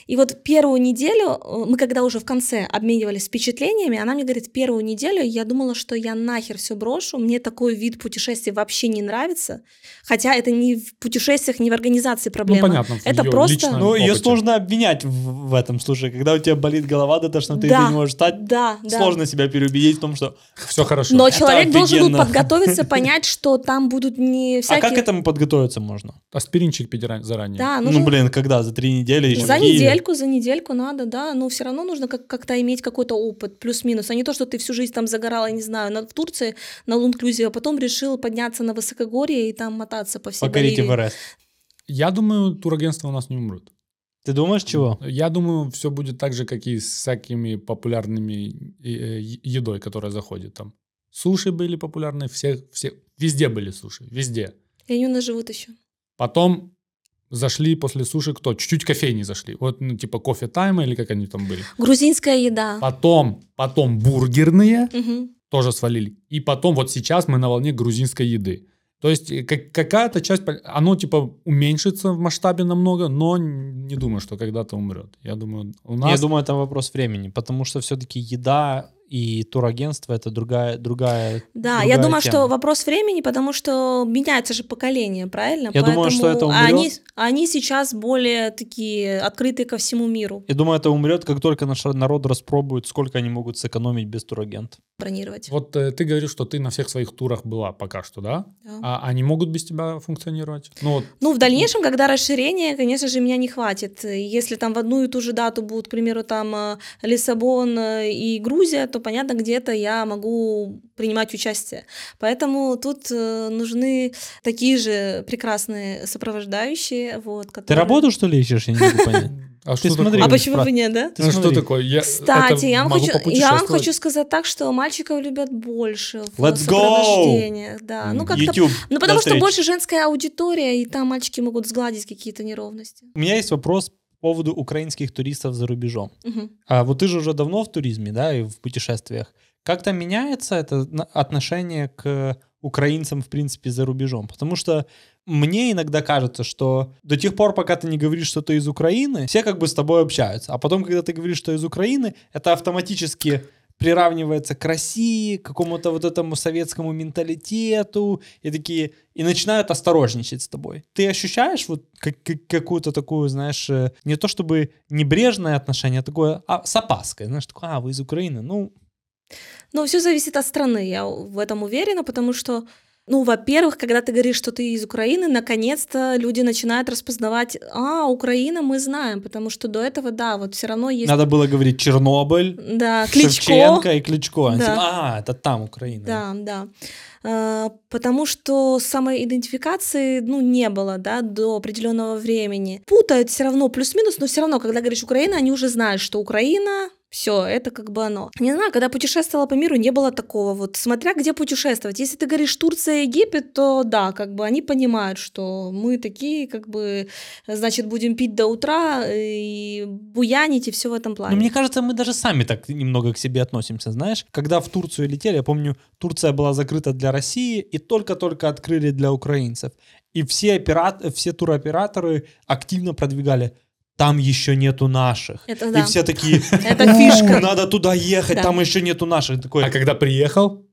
и вот первую неделю, э, мы когда уже в конце обменивались впечатлениями, она мне говорит, первую неделю я думала, что я нахер все брошу, мне такой вид путешествий вообще не нравится, хотя это не в путешествиях, не в организации Ну, проблема. понятно. в Это просто- Ну, ее сложно обвинять в, в этом случае. Когда у тебя болит голова до тошноты, Да, ты не можешь встать, Да, да. сложно себя переубедить в том, что... Все хорошо. Но Это человек должен был офигенно. подготовиться, понять, что там будут не А всякие... как к этому подготовиться можно? Аспиринчик пить ран- заранее. Да, Ну, нужно... блин, когда? За три недели еще За Киеве? Недельку, за недельку надо, да, но все равно нужно как- как-то иметь какой-то опыт, плюс-минус, а не то, что ты всю жизнь там загорала, не знаю, на, в Турции на лунклюзе, а потом решил подняться на высокогорье и там мотаться по всей Покорить Боливии. Эверест. Я думаю, турагентства у нас не умрут. Ты думаешь, чего? Я думаю, все будет так же, как и с всякими популярными э, едой, которая заходит там. Суши были популярны, все, все, везде были суши, везде. И они у нас живут еще. Потом зашли после суши кто? Чуть-чуть кофейни зашли. Вот, ну, типа кофе тайма или как они там были. Грузинская еда. Потом, потом бургерные Мгм. тоже свалили. И потом вот сейчас мы на волне грузинской еды. То есть э, как- какая-то часть, оно типа уменьшится в масштабе намного, но не думаю, что когда-то умрет. Я думаю, у нас... Я думаю, это вопрос времени, потому что все-таки еда и турагентство это другая, другая. Да, другая я думаю, тема. что вопрос времени, потому что меняется же поколение, правильно? Я думаю, что это а они, умрет. они сейчас более такие открытые ко всему миру Я думаю, это умрет, как только наш народ распробует, сколько они могут сэкономить без турагента. бронировать. Вот э, ты говоришь, что ты на всех своих турах была пока что, да? Да. А они могут без тебя функционировать? Ну, вот, Ну, в дальнейшем, когда расширение, конечно же, меня не хватит. Если там в одну и ту же дату будут, к примеру, там э, Лиссабон э, и Грузия, то, понятно, где-то я могу принимать участие. Поэтому тут э, нужны такие же прекрасные сопровождающие. Вот, Ты которые- работу, что ли, ищешь? Я не могу понять. а Ты что смотри, такое? А почему бы нет, да? Ты Ну, что такое? Я, Кстати, я вам, хочу, я вам хочу сказать так, что мальчиков любят больше в Let's go! сопровождениях, Да. Ну, как-то YouTube. Ну, потому что больше женская аудитория, и там мальчики могут сгладить какие-то неровности. У меня есть вопрос поводу украинских туристов за рубежом. Мгм. А вот ты же уже давно в туризме, да, и в путешествиях. Как-то меняется это отношение к украинцам, в принципе, за рубежом? Потому что мне иногда кажется, что до тех пор, пока ты не говоришь, что ты из Украины, все как бы с тобой общаются. А потом, когда ты говоришь, что из Украины, это автоматически приравнивается к России, к какому-то вот этому советскому менталитету, и такие, и начинают осторожничать с тобой. Ты ощущаешь вот как- как- какую-то такую, знаешь, э, не то чтобы небрежное отношение, а такое, а с опаской, знаешь, такое, а, вы из Украины, ну, Ну, все зависит от страны, я в этом уверена, потому что, ну, во-первых, когда ты говоришь, что ты из Украины, наконец-то люди начинают распознавать, а, Украина мы знаем, потому что до этого, да, вот все равно есть... надо было говорить Чернобыль, Да, Кличко. Шевченко и Кличко. Да. такие, А, это там Украина. Да, да. А, Потому что самоидентификации, ну, не было, да, до определенного времени. Путают все равно плюс-минус, но все равно, когда говоришь Украина, они уже знают, что Украина, все, это как бы оно. Не знаю, когда путешествовала по миру, не было такого. Вот смотря где путешествовать. Если ты говоришь Турция, Египет, то да, как бы они понимают, что мы такие, как бы, значит, будем пить до утра и буянить и все в этом плане. Но мне кажется, мы даже сами так немного к себе относимся, знаешь. Когда в Турцию летели, я помню, Турция была закрыта для России и только-только открыли для украинцев. И все, операт... все туроператоры активно продвигали там еще нету наших. Это И да. все такие, Это «У, фишка. надо туда ехать, Да. там еще нету наших. Такой, А когда приехал,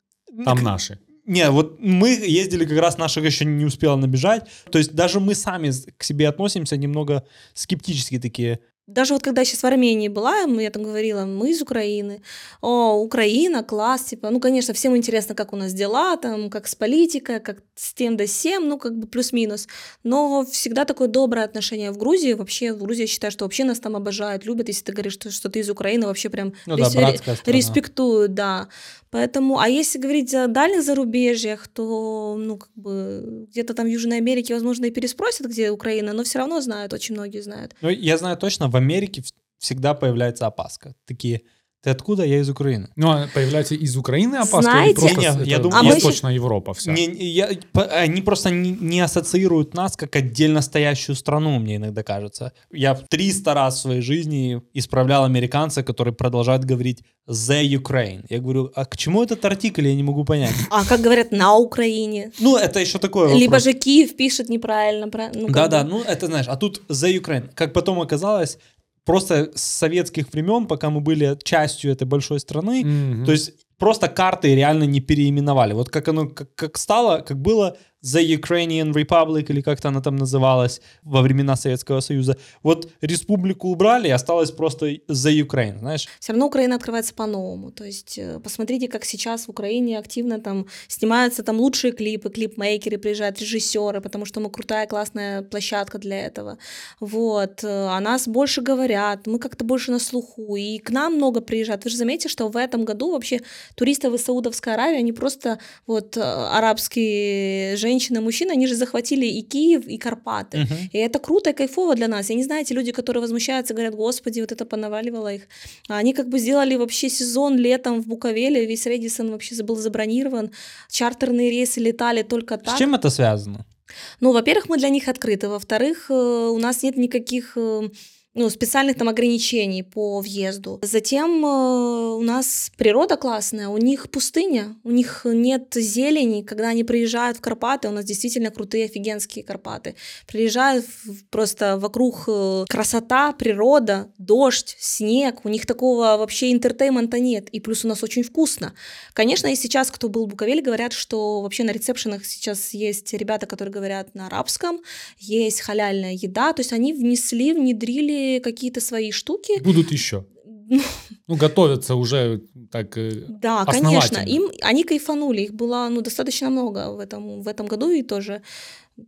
там «Н- наши. Не, вот мы ездили, как раз наших еще не успело набежать. То есть даже мы сами к себе относимся немного скептически такие. Даже вот когда я сейчас в Армении была, я там говорила, мы из Украины. О, Украина, класс, типа, ну, конечно, всем интересно, как у нас дела, там, как с политикой, как с тем да сем, ну, как бы плюс-минус. Но всегда такое доброе отношение в Грузии. Вообще, в Грузии я считаю, что вообще нас там обожают, любят. Если ты говоришь, что, что ты из Украины, вообще прям Ну да, рес- респектуют, да. Поэтому, а если говорить о дальних зарубежьях, то, ну, как бы, где-то там в Южной Америке, возможно, и переспросят, где Украина, но все равно знают, очень многие знают. Ну, я знаю точно, в Америке всегда появляется опаска. Такие, ты откуда? Я из Украины. Ну, а появляется из Украины или Знаете- просто Не, с- я думаю- А мы Восточная Европа вся? Не, не, я, по- они просто не, не ассоциируют нас как отдельно стоящую страну, мне иногда кажется. Я в 300 раз в своей жизни исправлял американца, которые продолжают говорить «the Ukraine». Я говорю, а к чему этот артикль, я не могу понять. А как говорят на Украине? Ну, это еще такое вопрос. Либо же Киев пишет неправильно. пра- Ну, Да-да, ну это знаешь, а тут The Ukraine. Как потом оказалось, просто с советских времен, пока мы были частью этой большой страны, Мгм. то есть просто карты реально не переименовали. Вот как оно, как, как стало, как было The Ukrainian Republic, или как-то она там называлась во времена Советского Союза. Вот республику убрали, и осталось просто The Ukraine, знаешь. Все равно Украина открывается по-новому. То есть э, посмотрите, как сейчас в Украине активно там снимаются там лучшие клипы, клипмейкеры, приезжают режиссеры, потому что мы крутая, классная площадка для этого. Вот. э, О нас больше говорят, мы как-то больше на слуху, и к нам много приезжают. Вы же заметите, что в этом году вообще туристов из Саудовской Аравии, они просто вот э, арабские женщины, мужчины, они же захватили и Киев, и Карпаты. Мгм. И это круто и кайфово для нас. Я не знаю, те люди, которые возмущаются, говорят, господи, вот это понаваливало их. А Они как бы сделали вообще сезон летом в Буковеле, весь Редисон вообще был забронирован, чартерные рейсы летали только так. С чем это связано? Ну, во-первых, мы для них открыты, во-вторых, э, у нас нет никаких э, ну, специальных там ограничений по въезду. Затем э, у нас природа классная, у них пустыня, у них нет зелени. Когда они приезжают в Карпаты, у нас действительно крутые, офигенские Карпаты. Приезжают в- просто вокруг э, красота, природа, дождь, снег. У них такого вообще entertainment а нет. И плюс у нас очень вкусно. Конечно, и сейчас, кто был в Буковеле, говорят, что вообще на ресепшенах сейчас есть ребята, которые говорят на арабском, есть халяльная еда, то есть они внесли, внедрили какие-то свои штуки. Будут еще. Ну, готовятся уже так... э, Да, конечно, им они кайфанули, их было ну достаточно много в этом в этом году и тоже.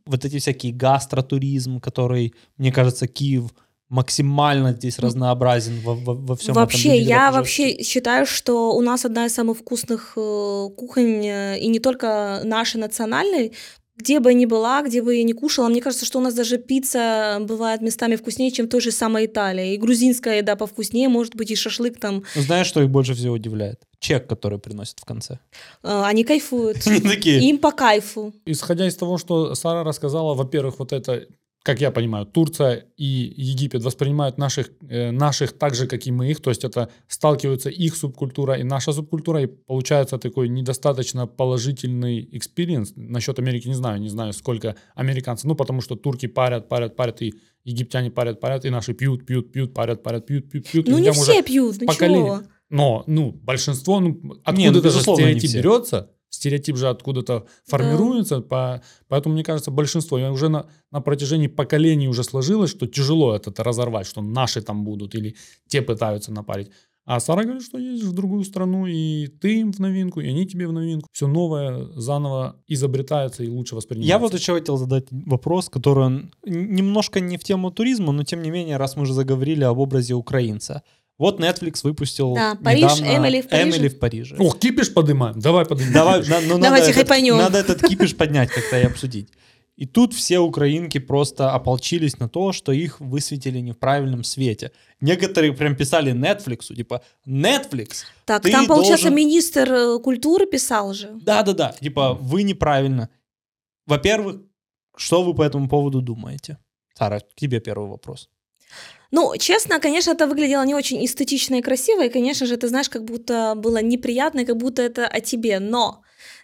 Вот эти всякие гастротуризм, который, мне кажется, Киев максимально здесь разнообразен во, во, во всем вообще, этом виде. я вообще считаю, что у нас одна из самых вкусных э, кухонь э, и не только нашей национальной. Где бы я ни была, где бы я ни кушала, мне кажется, что у нас даже пицца бывает местами вкуснее, чем в той же самой Италии. И грузинская еда повкуснее, может быть, и шашлык там. Ну, Знаешь, что их больше всего удивляет? Чек, который приносят в конце. Э, Они кайфуют. Им по кайфу. Исходя из того, что Сара рассказала, во-первых, вот это, как я понимаю, Турция и Египет воспринимают наших, э, наших так же, как и мы их, то есть это сталкиваются их субкультура и наша субкультура, и получается такой недостаточно положительный experience. Насчет Америки не знаю, не знаю, сколько американцев, ну, потому что турки парят, парят, парят, и египтяне парят, парят, и наши пьют, пьют, пьют, парят, парят, пьют, пьют, пьют. Ну, не все пьют, ну поколение. чего? Но, ну, большинство, ну, ну, откуда-то же безусловно, не стереотип берется, стереотип же откуда-то формируется, по, поэтому, мне кажется, большинство, и уже на, на протяжении поколений уже сложилось, что тяжело это разорвать, что наши там будут или те пытаются напарить. А Сара говорит, что едешь в другую страну, и ты им в новинку, и они тебе в новинку. Все новое заново изобретается и лучше воспринимается. Я вот еще хотел задать вопрос, который немножко не в тему туризма, но тем не менее, раз мы уже заговорили об образе украинца. Вот Netflix выпустил Да, Париж, недавно Эмили в Париже. Эмили в Париже. Ох, кипиш поднимаем, давай поднимем. Давай, на- ну, надо, Давайте этот, хайпанем. надо этот кипиш поднять как-то и обсудить. И тут все украинки просто ополчились на то, что их высветили не в правильном свете. Некоторые прям писали Netflix, типа Netflix, Так, Ты там, получается, должен- министр э, культуры писал же. да-да-да, типа вы неправильно. Во-первых, что вы по этому поводу думаете? Сара, к тебе первый вопрос. Ну, честно, конечно, это выглядело не очень эстетично и красиво, и, конечно же, ты знаешь, как будто было неприятно, как будто это о тебе. Но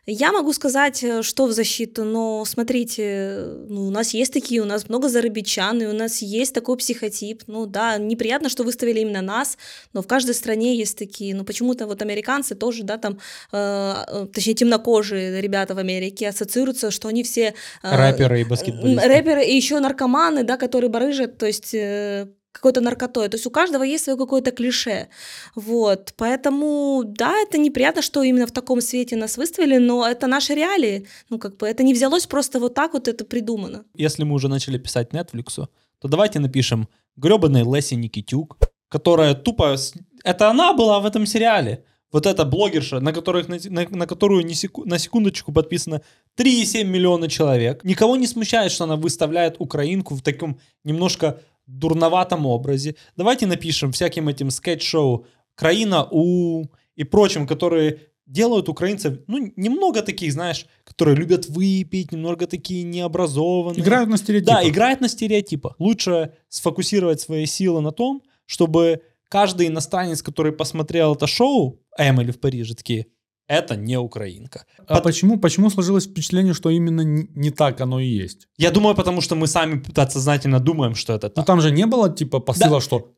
я могу сказать, э, что в защиту, но смотрите, э, ну, у нас есть такие, у нас много зарабичан, и у нас есть такой психотип. Ну да, неприятно, что выставили именно нас, но в каждой стране есть такие. Ну почему-то вот американцы тоже, да, там, э, э, точнее, темнокожие ребята в Америке ассоциируются, что они все... э, Рэперы и баскетболисты. Рэперы и еще наркоманы, да, которые барыжат, то есть э, какой-то наркотой. То есть у каждого есть свое какое-то клише. Вот. Поэтому, да, это неприятно, что именно в таком свете нас выставили, но это наши реалии. Ну, как бы это не взялось просто вот так вот, это придумано. Если мы уже начали писать Netflix, то давайте напишем гребаный Леси Никитюк, которая тупо... Это она была в этом сериале. Вот эта блогерша, на, которых, на, на- на которую не секу- на секундочку подписано 3,7 миллиона человек. Никого не смущает, что она выставляет украинку в таком немножко дурноватом образе. Давайте напишем всяким этим скетч-шоу «Краина У» и прочим, которые делают украинцев, ну, немного таких, знаешь, которые любят выпить, немного такие необразованные. Играют на стереотипах. Да, играет на стереотипах. Лучше сфокусировать свои силы на том, чтобы каждый иностранец, который посмотрел это шоу Эмили в Париже, такие, это не украинка. А Пот- почему, почему сложилось впечатление, что именно не, не так оно и есть? Я думаю, потому что мы сами подсознательно думаем, что это Ну так. там же не было типа посыла, что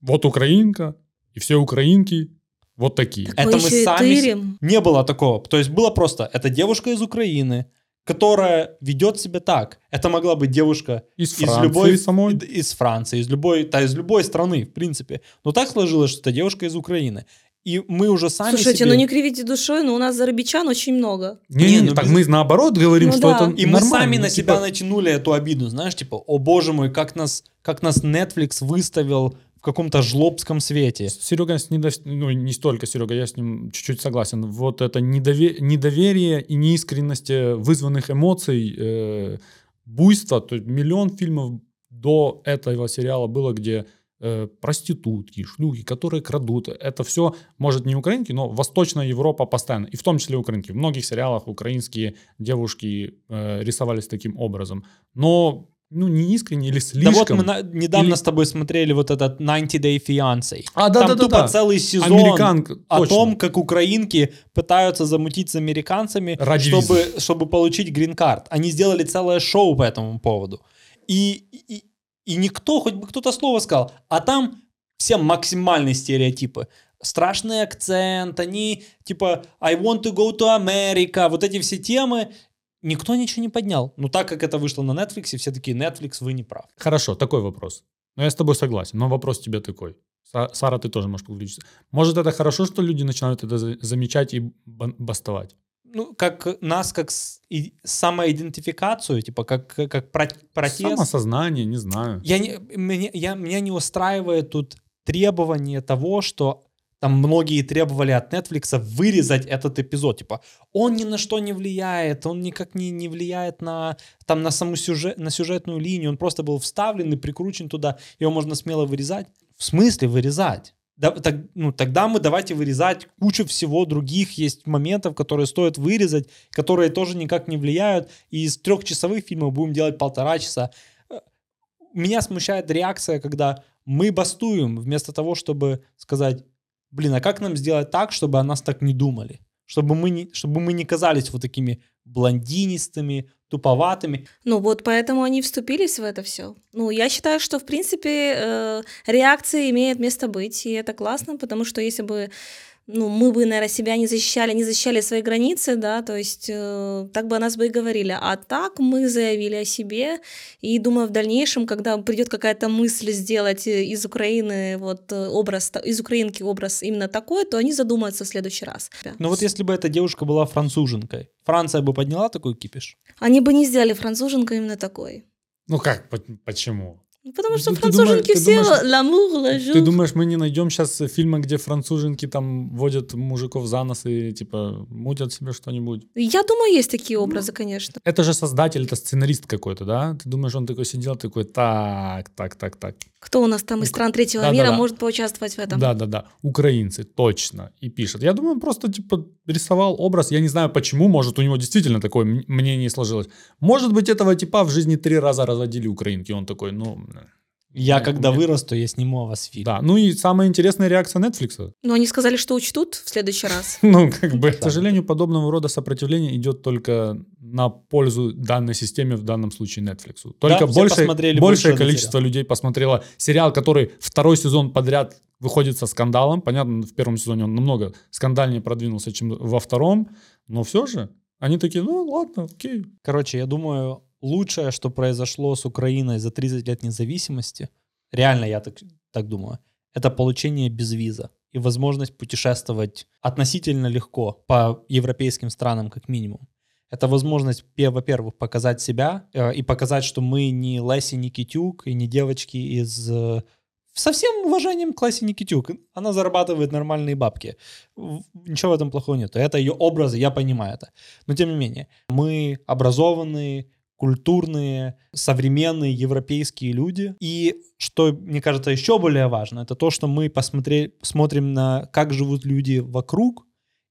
вот украинка, и все украинки вот такие. Это мы сами тырим. Не было такого. То есть было просто, это девушка из Украины, которая ведет себя так. Это могла быть девушка Из из Франции любой самой. из Франции, из любой, да, из любой страны, в принципе. Но так сложилось, что это девушка из Украины. И мы уже сами Слушайте, себе... ну не кривите душой, но у нас зарабичан очень много. Не, Не, не, ну так без- мы наоборот говорим, Ну что да. это И мы нормально. сами Ну, на типа, себя натянули эту обиду, знаешь, типа, о боже мой, как нас, как нас Netflix выставил в каком-то жлобском свете. Серега, с недо- ну не столько Серега, я с ним чуть-чуть согласен. Вот это недове- недоверие и неискренность вызванных эмоций, э, буйства. То есть миллион фильмов до этого сериала было, где проститутки, шлюхи, которые крадут. Это все, может, не украинки, но Восточная Европа постоянно. И в том числе украинки. В многих сериалах украинские девушки э, рисовались таким образом. Но ну, не искренне или Да слишком. вот мы на- недавно Или- с тобой смотрели вот этот 90 Day Fiancé. А, да, Там да, да, тупо да. целый сезон Американка, о точно. том, как украинки пытаются замутить с американцами, Ради чтобы, чтобы получить грин-карт. Они сделали целое шоу по этому поводу. И, и, и никто, хоть бы кто-то слово сказал, а там все максимальные стереотипы. Страшный акцент, они типа I want to go to America, вот эти все темы, никто ничего не поднял. Но так как это вышло на Netflix, все такие, Netflix, вы не прав. Хорошо, такой вопрос. Но я с тобой согласен, но вопрос тебе такой. Са- Сара, ты тоже можешь подключиться. Может, это хорошо, что люди начинают это за- замечать и бастовать? Ну, как нас, как с- и- самоидентификацию, типа, как, как про- протест. Самосознание, не знаю. Я не, меня, я, меня не устраивает тут требование того, что там многие требовали от Netflix вырезать этот эпизод. Типа, он ни на что не влияет, он никак не, не влияет на, там, на саму сюжет, на сюжетную линию, он просто был вставлен и прикручен туда, его можно смело вырезать. В смысле вырезать? Да, так, ну, тогда мы давайте вырезать кучу всего других есть моментов, которые стоит вырезать, которые тоже никак не влияют. И из трехчасовых фильмов будем делать полтора часа. Э, Меня смущает реакция, когда мы бастуем вместо того, чтобы сказать, блин, а как нам сделать так, чтобы о нас так не думали? Чтобы мы не, чтобы мы не казались вот такими блондинистыми, туповатыми. Ну вот поэтому они вступились в это все. Ну я считаю, что в принципе э, реакция имеет место быть, и это классно, потому что если бы ну, мы бы, наверное, себя не защищали, не защищали свои границы, да, то есть э, так бы о нас бы и говорили. А так мы заявили о себе, и думаю, в дальнейшем, когда придет какая-то мысль сделать э, из Украины вот э, образ, из украинки образ именно такой, то они задумаются в следующий раз. Но вот если бы эта девушка была француженкой, Франция бы подняла такой кипиш? Они бы не сделали француженка именно такой. Ну как, по- почему? Ну, Потому Ну, что ты- француженки ты все думаешь- l'amour, la Ты думаешь, мы не найдем сейчас фильма, где француженки там водят мужиков за нос и типа мутят себе что-нибудь? Я думаю, есть такие Ну, образы, конечно. Это же создатель, это сценарист какой-то, да? Ты думаешь, он такой сидел, такой, так, так, так, так. Кто у нас там из стран третьего Да-да-да. мира может поучаствовать в этом? Да, да, да. Украинцы, точно. И пишет. Я думаю, он просто типа рисовал образ. Я не знаю почему. Может, у него действительно такое мнение сложилось. Может быть, этого типа в жизни три раза разводили украинки. Он такой, ну. Я, Нет, когда нет. вырасту, я сниму о вас фильм. Да. Ну и самая интересная реакция Netflix. Но они сказали, что учтут в следующий раз. Ну, как бы, к сожалению, подобного рода сопротивление идет только на пользу данной системе, в данном случае Netflix. Только большее больше количество людей посмотрело сериал, который второй сезон подряд выходит со скандалом. Понятно, в первом сезоне он намного скандальнее продвинулся, чем во втором, но все же они такие, ну ладно, окей. Короче, я думаю, лучшее, что произошло с Украиной за 30 лет независимости, реально я так, так думаю, это получение безвиза и возможность путешествовать относительно легко по европейским странам как минимум. Это возможность, пе- во-первых, показать себя э, и показать, что мы не Леси Никитюк и не девочки из... э, со всем уважением к Леси Никитюк. Она зарабатывает нормальные бабки. Ничего в этом плохого нет. Это ее образы, я понимаю это. Но тем не менее, мы образованные, культурные, современные европейские люди. И что, мне кажется, еще более важно, это то, что мы посмотри, смотрим на, как живут люди вокруг,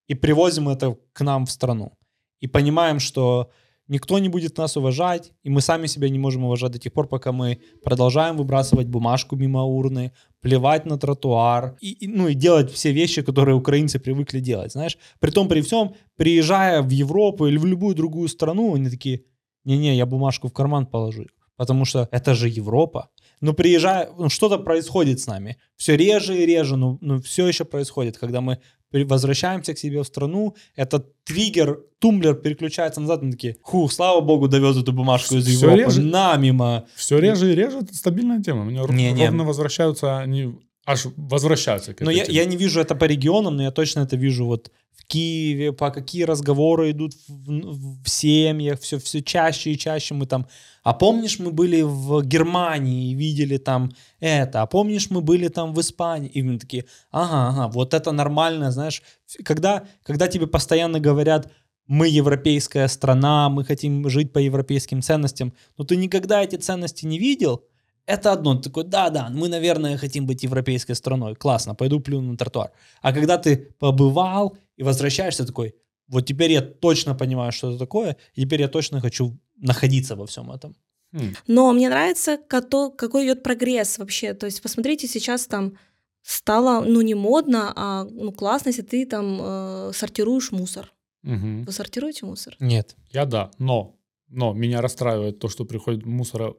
и привозим это к нам в страну. И понимаем, что никто не будет нас уважать, и мы сами себя не можем уважать до тех пор, пока мы продолжаем выбрасывать бумажку мимо урны, плевать на тротуар, и, и, ну и делать все вещи, которые украинцы привыкли делать, знаешь. При том, при всем, приезжая в Европу или в любую другую страну, они такие, не-не, я бумажку в карман положу, потому что это же Европа. Но приезжая, ну, что-то происходит с нами. Все реже и реже, но, но все еще происходит, когда мы возвращаемся к себе в страну, этот триггер, тумблер переключается назад, мы такие, ху, слава богу, довез эту бумажку из Европы, реже. на, мимо. Все реже и реже это стабильная тема. У меня Не-не. ровно возвращаются они, аж возвращаются к Но этой я, я не вижу это по регионам, но я точно это вижу вот в Киеве, по какие разговоры идут в, в семьях, все, все чаще и чаще мы там... А помнишь, мы были в Германии и видели там это, а помнишь, мы были там в Испании? И мы такие, ага, ага, вот это нормально, знаешь. Когда, когда тебе постоянно говорят, мы европейская страна, мы хотим жить по европейским ценностям, но ты никогда эти ценности не видел, это одно, ты такой, да-да, мы, наверное, хотим быть европейской страной, классно, пойду плюну на тротуар. А когда ты побывал и возвращаешься такой, вот теперь я точно понимаю, что это такое, и теперь я точно хочу находиться во всем этом. М. Но мне нравится, какой идет прогресс вообще. То есть посмотрите, сейчас там стало, ну, не модно, а ну, классно, если ты там э, сортируешь мусор. Мгм. Вы сортируете мусор? Нет. Я да, но, но меня расстраивает то, что приходит мусора.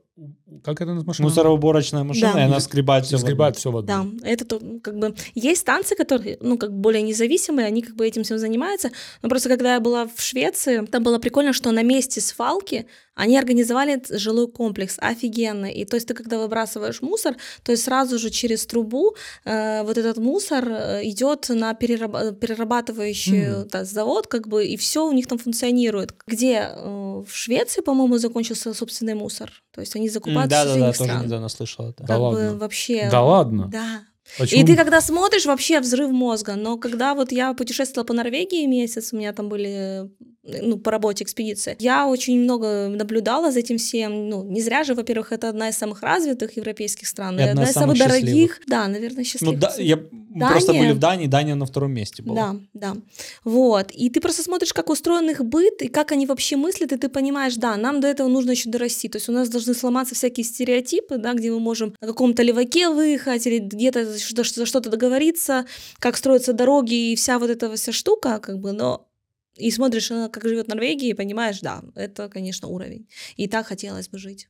Как это называется? машина? Мусороуборочная машина, Да. и она скребает все. Сгребает все в одну. Да, это то, ну, как бы есть станции, которые, ну, как более независимые, они как бы этим всем занимаются. Но просто когда я была в Швеции, там было прикольно, что на месте свалки они организовали жилой комплекс офигенный. И то есть ты когда выбрасываешь мусор, то есть сразу же через трубу э, вот этот мусор э, идет на перераб- перерабатывающий Мгм. да, завод, как бы, и все у них там функционирует. Где э, в Швеции, по-моему, закончился собственный мусор. То есть они Да, из да, да, соседних тоже недавно слышал это. Да Как бы ладно? вообще. Да ладно? Да. Почему? И ты когда смотришь, вообще взрыв мозга. Но когда вот я путешествовала по Норвегии месяц, у меня там были ну, по работе экспедиции, я очень много наблюдала за этим всем. Ну, не зря же, во-первых, это одна из самых развитых европейских стран, И одна одна из самых самых дорогих. Да, наверное, Ну, счастливых. да, я мы просто Дания. были в Дании, Дания на втором месте была. Да, да. Вот. И ты просто смотришь, как устроен их быт, и как они вообще мыслят, и ты понимаешь, да, нам до этого нужно еще дорасти. То есть у нас должны сломаться всякие стереотипы, да, где мы можем на каком-то леваке выехать или где-то за что- за что-то договориться, как строятся дороги и вся вот эта вся штука, как бы, но и смотришь, как живет Норвегия, и понимаешь, да, это, конечно, уровень. И так хотелось бы жить.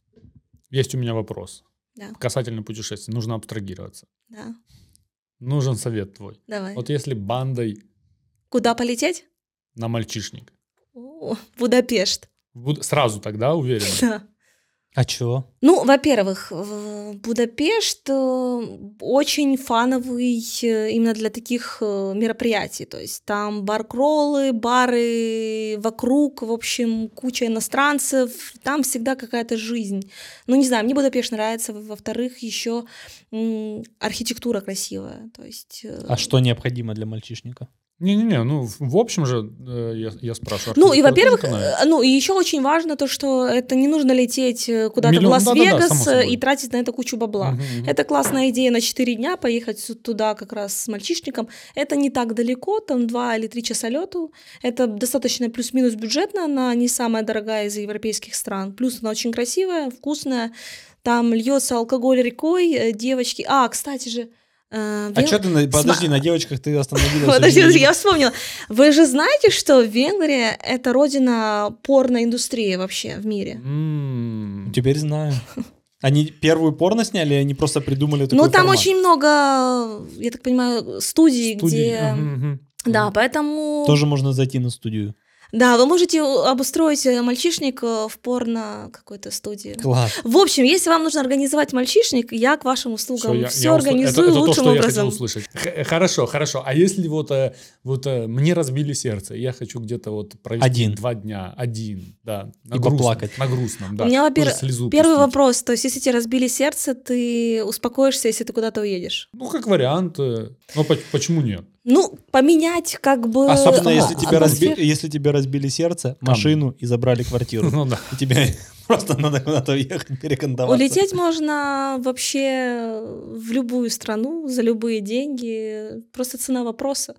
Есть у меня вопрос. Да, Касательно путешествий. Нужно абстрагироваться. да. Нужен совет твой. Давай. Вот если бандой Куда полететь? на мальчишник. О, Будапешт. Буд- Сразу тогда уверен. Да. А чего? Ну, во-первых, Будапешт э, очень фановый э, именно для таких э, мероприятий. То есть там бар-кроллы, бары вокруг, в общем, куча иностранцев. Там всегда какая-то жизнь. Ну, не знаю, мне Будапешт нравится. Во-вторых, еще архитектура красивая. То есть... А что необходимо для мальчишника? Не-не-не, ну в общем же э, я, я спрашиваю. Ну и, во-первых, э, ну и еще очень важно то, что это не нужно лететь э, куда-то Миллион- в Лас-Вегас само э, собой. и тратить на это кучу бабла. Мгм, мгм. Это классная идея на 4 дня поехать туда как раз с мальчишником. Это не так далеко, там 2 или 3 часа лету. Это достаточно плюс-минус бюджетно, она не самая дорогая из европейских стран. Плюс она очень красивая, вкусная. Там льется алкоголь рекой, э, девочки. А, кстати же... э, А Вен- что ты, на- подожди, Сма- на девочках ты остановилась? Подожди, подожди, я вспомнила. Вы же знаете, что Венгрия — это родина порноиндустрии вообще в мире? М, Теперь знаю. Они первую порно сняли, они просто придумали такой Ну, там формат? очень много, я так понимаю, студий, студии, где... мгм, мгм. Да, поэтому... Тоже можно зайти на студию. Да, вы можете обустроить э, мальчишник э, в порно какой-то студии. Класс. В общем, если вам нужно организовать мальчишник, я к вашим услугам я- все я организую это, это лучшим то, что образом. я хотел услышать. Х- хорошо, хорошо. А если вот, э, вот э, мне разбили сердце, я хочу где-то вот провести Один. два дня, один, да, на И грустном, поплакать. На грустном, да. У меня, во-первых, слезу Первый пустить. вопрос, то есть если тебе разбили сердце, ты успокоишься, если ты куда-то уедешь? Ну, как вариант. э, Но по- почему нет? Ну, поменять как бы... Особенно, а, если тебя, разби- атмосферу. если тебе разбили сердце, машину и забрали квартиру. Ну да. И тебе просто надо куда-то уехать, перекантоваться. Улететь можно вообще в любую страну за любые деньги. Просто цена вопроса.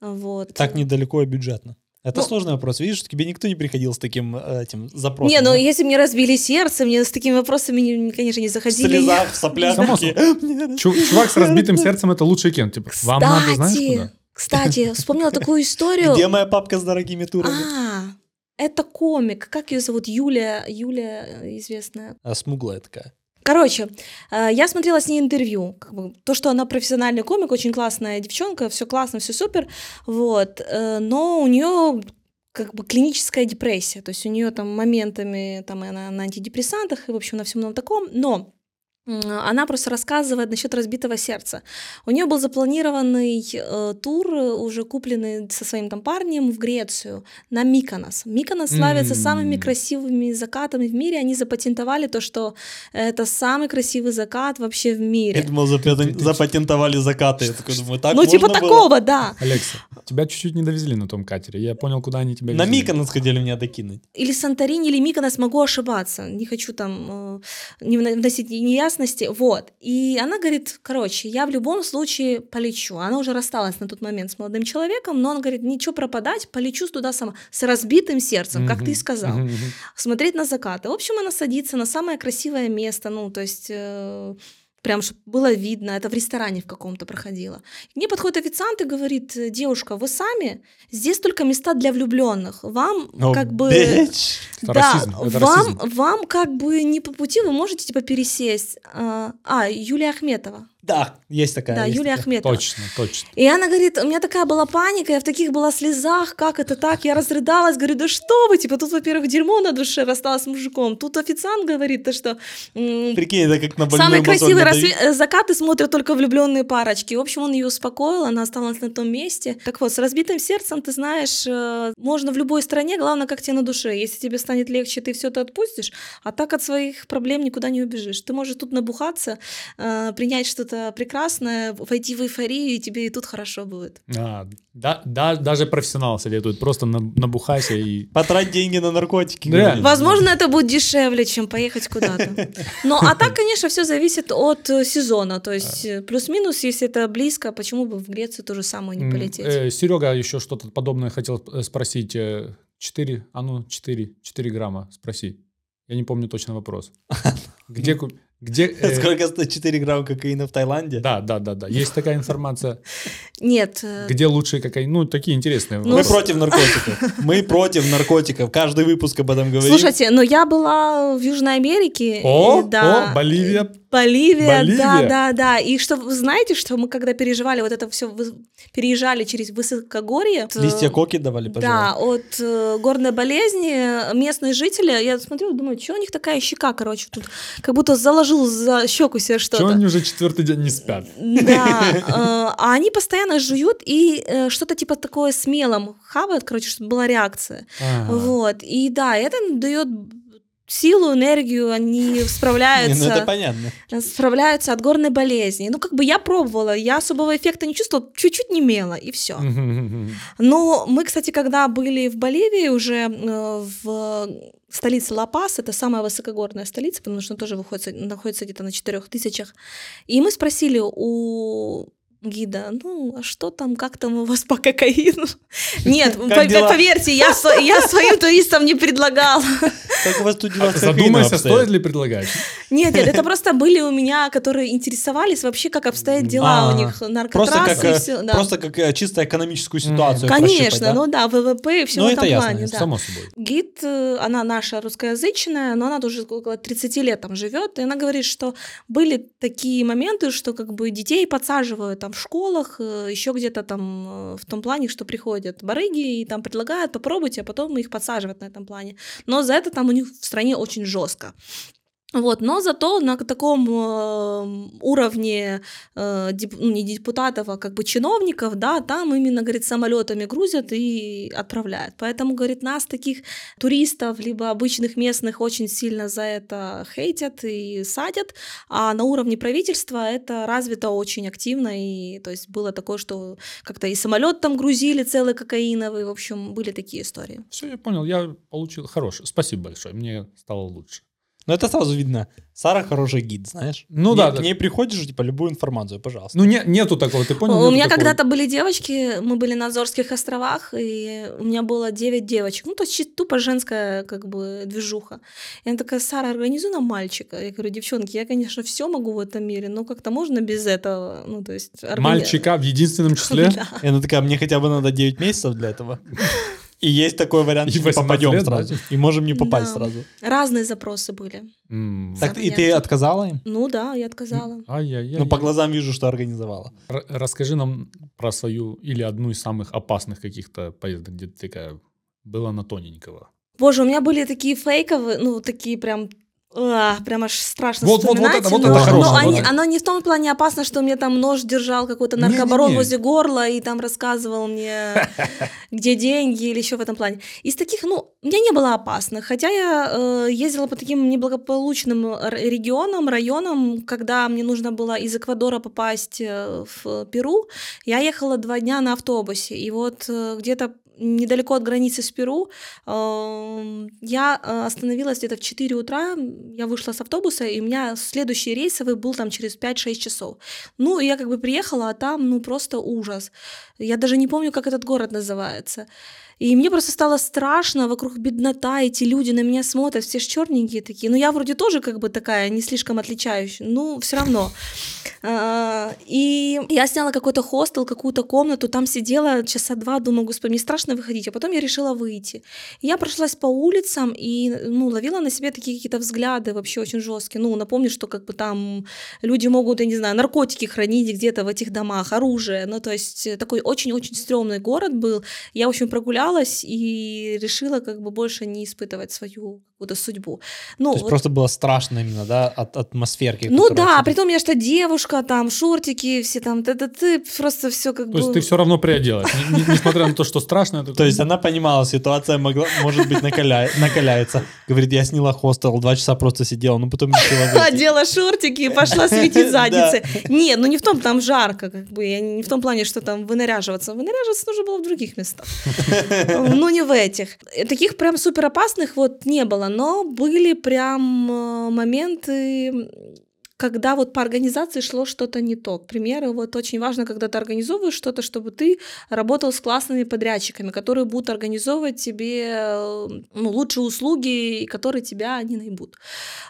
Вот. Так недалеко и бюджетно. Это Ну- сложный вопрос. Видишь, тебе никто не приходил с таким э, этим запросом. Не, ну да? если мне разбили сердце, мне с такими вопросами, не- конечно, не в заходили. слезах, в соплях. Само такие, «Мне Чу- чувак с разбитым сердцем это лучший кент. Типа, вам надо, знаешь, Кстати, куда? кстати, вспомнила такую историю. Где моя папка с дорогими турами? А, это комик. Как ее зовут? Юлия, Юлия э, известная. А смуглая такая. Короче, э, я смотрела с ней интервью. То, что она профессиональный комик, очень классная девчонка, все классно, все супер. Вот. э, Но у нее как бы клиническая депрессия. То есть у нее там моментами, там она на антидепрессантах и, в общем, на всем таком. Но она просто рассказывает насчет разбитого сердца. У нее был запланированный э, тур, э, уже купленный со своим там парнем в Грецию на Миконос. Миконос славится М. самыми красивыми закатами в мире. Они запатентовали то, что это самый красивый закат вообще в Я мире. думал, запятен- запатентовали закаты. Я такой думаю, так ну, типа было? такого, да. Алекса, Тебя чуть-чуть не довезли на том катере. Я понял, куда они тебя На везли. Миконос хотели меня докинуть. Или Санторини, или Миконос, могу ошибаться. Не хочу там э, не вно- вносить неясности. Вот. И она говорит, короче, я в любом случае полечу. Она уже рассталась на тот момент с молодым человеком, но она говорит, ничего пропадать, полечу туда сама. С разбитым сердцем, как ты и сказал. смотреть на закаты. В общем, она садится на самое красивое место, ну, то есть э, прям, чтобы было видно, это в ресторане в каком-то проходило. К ней подходит официант и говорит, «Э, девушка, вы сами, здесь только места для влюбленных, вам О, как бы... bitch. Да, расизм, вам, расизм. вам как бы не по пути, вы можете типа пересесть. А, а, Юлия Ахметова. Да, есть такая. да, есть Юлия такая. Ахметова. Точно, точно. И она говорит, у меня такая была паника, я в таких была слезах, как это так? Я разрыдалась, говорю, да что вы, типа, тут, во-первых, дерьмо на душе рассталась с мужиком, тут официант говорит, то что Прикинь, это как на самые красивые рассве- э, закаты смотрят только влюбленные парочки. В общем, он ее успокоил, она осталась на том месте. Так вот, с разбитым сердцем, ты знаешь, э, можно в любой стране, главное, как тебе на душе. Если тебе станет легче, ты все это отпустишь, а так от своих проблем никуда не убежишь. Ты можешь тут набухаться, э, принять что-то прекрасное, войти в эйфорию, и тебе и тут хорошо будет. А, да, да, даже профессионал советует. Просто на- набухайся и... Потрать деньги на наркотики. Да. Возможно, это будет дешевле, чем поехать куда-то. Ну, а так, конечно, все зависит от э, сезона. То есть э, плюс-минус, если это близко, почему бы в Грецию то же самое не полететь? Серега еще что-то подобное хотел э, спросить. Э, 4, а ну 4, 4 грамма, спроси. Я не помню точно вопрос. Где... ку- Где... э, Сколько стоит 4 грамма кокаина в Таиланде? Да, да, да, да. Есть такая информация. Нет. э, Где лучший кокаин? Ну, такие интересные. Ну, Мы с- против наркотиков. Мы против наркотиков. Каждый выпуск об этом говорим. Слушайте, но я была в Южной Америке. О, и да, о, Боливия. Боливия, Боливия. да, да, да. И что вы знаете, что мы когда переживали вот это все, переезжали через высокогорье. Листья коки давали, Да, пожалуйста. от э, горной болезни местные жители, я смотрю, думаю, что у них такая щека, короче, тут как будто заложил за щеку себе Чего что-то. они уже четвертый день не спят? Да, э, а они постоянно жуют и э, что-то типа такое с мелом хавают, короче, чтобы была реакция. Вот, и да, это дает силу, энергию, они Не, справляются. Ну это понятно. справляются от горной болезни. Ну, как бы я пробовала, я особого эффекта не чувствовала, чуть-чуть немела, и все. Но мы, кстати, когда были в Боливии, уже э, в столице Ла-Пас, это самая высокогорная столица, потому что она тоже выходит, находится где-то на 4 тысячах, и мы спросили у гида, ну, а что там, как там у вас по кокаину? Нет, поверьте, я, сво- я своим туристам не предлагала. Как у вас тут дела Задумайся, стоит ли предлагать? Нет, нет, это просто были у меня, которые интересовались вообще, как обстоят дела А, у них, наркотрассы э, просто как э, чисто экономическую ситуацию Конечно, ну да, ВВП и все Ну, в это этом ясно, плане. Само собой. Гид, э, она наша русскоязычная, но она уже около 30 лет там живет, и она говорит, что были такие моменты, что как бы детей подсаживают там в школах, еще где-то там э, в том плане, что приходят барыги и там предлагают попробуйте, а потом их подсаживают на этом плане. Но за это там у них в стране очень жестко. Вот, но зато на таком э, уровне э, деп- ну, не депутатов, а как бы чиновников, да, там именно, говорит, самолетами грузят и отправляют. Поэтому, говорит, нас таких туристов, либо обычных местных очень сильно за это хейтят и садят, а на уровне правительства это развито очень активно, и то есть было такое, что как-то и самолет там грузили целый кокаиновый, в общем, были такие истории. Все, я понял, я получил хороший. Спасибо большое, мне стало лучше. Но это сразу видно. Сара хороший гид, знаешь? Ну К да. К ней приходишь, типа, любую информацию, пожалуйста. Ну, не, нету такого, ты понял? У меня такого. когда-то были девочки, мы были на Азорских островах, и у меня было 9 девочек. Ну, то есть чисто тупо женская как бы движуха. И она такая, Сара, организуй нам мальчика. Я говорю, девчонки, я, конечно, все могу в этом мире, но как-то можно без этого, ну, то есть... органи- Мальчика в единственном числе? Да. И она такая, мне хотя бы надо 9 месяцев для этого. И есть такой вариант, И что мы 18 попадем лет, сразу. да? И можем не попасть Да. сразу. Разные запросы были. М. Так, и ты отказала им? Ну да, я отказала. Ай-яй-яй. Ну, по глазам вижу, что организовала. Р- Расскажи нам про свою или одну из самых опасных каких-то поездок, где ты такая была на тоненького. Боже, у меня были такие фейковые, ну, такие прям а, прям аж страшно Вот- вот- вот вспоминать. это- вот но, это хорошее, но вот они- это. оно не в том плане опасно, что мне там нож держал какой-то наркобарон Не-не-не. возле горла и там рассказывал мне, где деньги или еще в этом плане. Из таких, ну, мне не было опасно, хотя я э, ездила по таким неблагополучным регионам, районам, когда мне нужно было из Эквадора попасть э, в Перу, я ехала два дня на автобусе, и вот э, где-то недалеко от границы с Перу эм, я э, остановилась где-то в 4 утра, я вышла с автобуса, и у меня следующий рейсовый был там через 5-6 часов. Ну, и я как бы приехала, а там, ну, просто ужас. Я даже не помню, как этот город называется. И мне просто стало страшно, вокруг беднота, эти люди на меня смотрят, все ж черненькие такие. Ну, я вроде тоже как бы такая, не слишком отличающая, ну, все равно. А, И я сняла какой-то хостел, какую-то комнату, там сидела часа два, думаю, господи, мне страшно выходить, а потом я решила выйти. Я прошлась по улицам и, ну, ловила на себе такие какие-то взгляды вообще очень жесткие. Ну, напомню, что как бы там люди могут, я не знаю, наркотики хранить где-то в этих домах, оружие. Ну, то есть э, такой очень-очень стрёмный город был. Я, в общем, прогулялась и решила как бы больше не испытывать свою какую-то судьбу. Ну, То есть вот просто было страшно именно, да, от атмосферки. ну да, всегда- притом я что девушка, там шортики, все там, ты, ты, ты просто все как То бы. есть ты все равно приоделась. Не- не- Несмотря на то, что страшно. То есть она понимала, ситуация могла, может быть, накаля... накаляется. Говорит, я сняла хостел, два часа просто сидела, но потом решила выйти. Одела шортики и пошла светить задницы. Не, ну не в том, там жарко, как бы, я не в том плане, что там вынаряживаться. Вынаряживаться нужно было в других местах. Ну, не в этих. Таких прям супер опасных вот не было, но были прям э, моменты, когда вот по организации шло что-то не то. К примеру, вот очень важно, когда ты организовываешь что-то, чтобы ты работал с классными подрядчиками, которые будут организовывать тебе э, ну, лучшие услуги, которые тебя не наебут.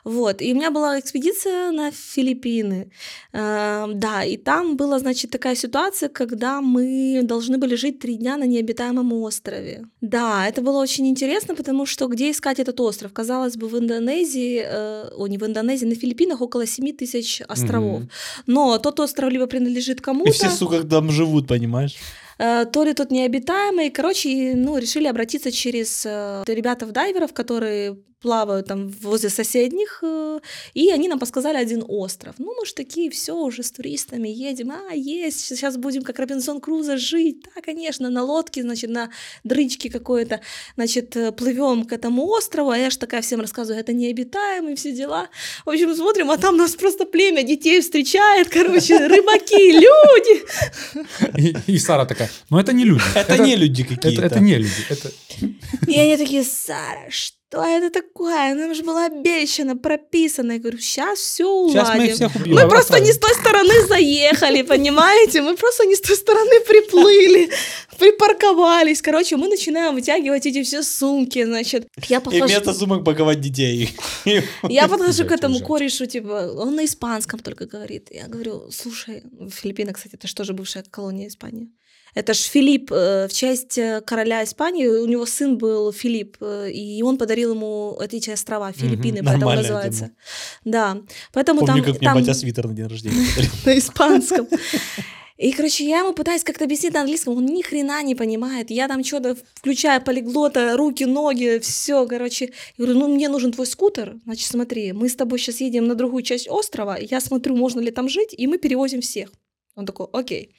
Вот. И у меня была экспедиция на Филиппины. Э, да, и там была, значит, такая ситуация, когда мы должны были жить три дня на необитаемом острове. Да, это было очень интересно, потому что где искать этот остров? Казалось бы, в Индонезии, э, о, не в Индонезии, на Филиппинах около 7 тысяч островов. Мгм. Но тот остров либо принадлежит кому-то, И все, сука, там живут, понимаешь? Э, то ли тот необитаемый. Короче, ну, решили обратиться через э, ребятов-дайверов, которые плавают там возле соседних, э, и они нам подсказали один остров. Ну, мы ж такие, все, уже с туристами едем, а, есть, сейчас будем как Робинсон Крузо жить, да, конечно, на лодке, значит, на дрычке какой-то, значит, плывем к этому острову, а я ж такая всем рассказываю, это необитаемый, все дела. В общем, смотрим, а там нас просто племя детей встречает, короче, рыбаки, люди, и Сара такая, ну это не люди. Это, не люди какие-то. Это, это не люди. Это... И они такие, Сара, что это такое? Нам же было обещано, прописано. Я говорю, сейчас все уладим. Сейчас мы их всех убьем. Мы просто не с той стороны заехали, понимаете? Мы просто не с той стороны приплыли, припарковались. Короче, мы начинаем вытягивать эти все сумки, значит. Я И подхожу, вместо сумок паковать детей. я подхожу к этому корешу, типа, он на испанском только говорит. Я говорю, слушай, Филиппины, кстати, это же тоже бывшая колония Испании. Это ж Филипп э, в честь э, короля Испании, у него сын был Филипп, э, и он подарил ему эти острова, Филиппины, поэтому нормальная называется. Да, поэтому Помню, там, как мне там батя свитер на день рождения на испанском. И, короче, я ему пытаюсь как-то объяснить на английском, он ни хрена не понимает. Я там что-то включаю полиглота, руки, ноги, все, короче. Я говорю, ну мне нужен твой скутер. Значит, смотри, мы с тобой сейчас едем на другую часть острова, я смотрю, можно ли там жить, и мы перевозим всех. Он такой, окей.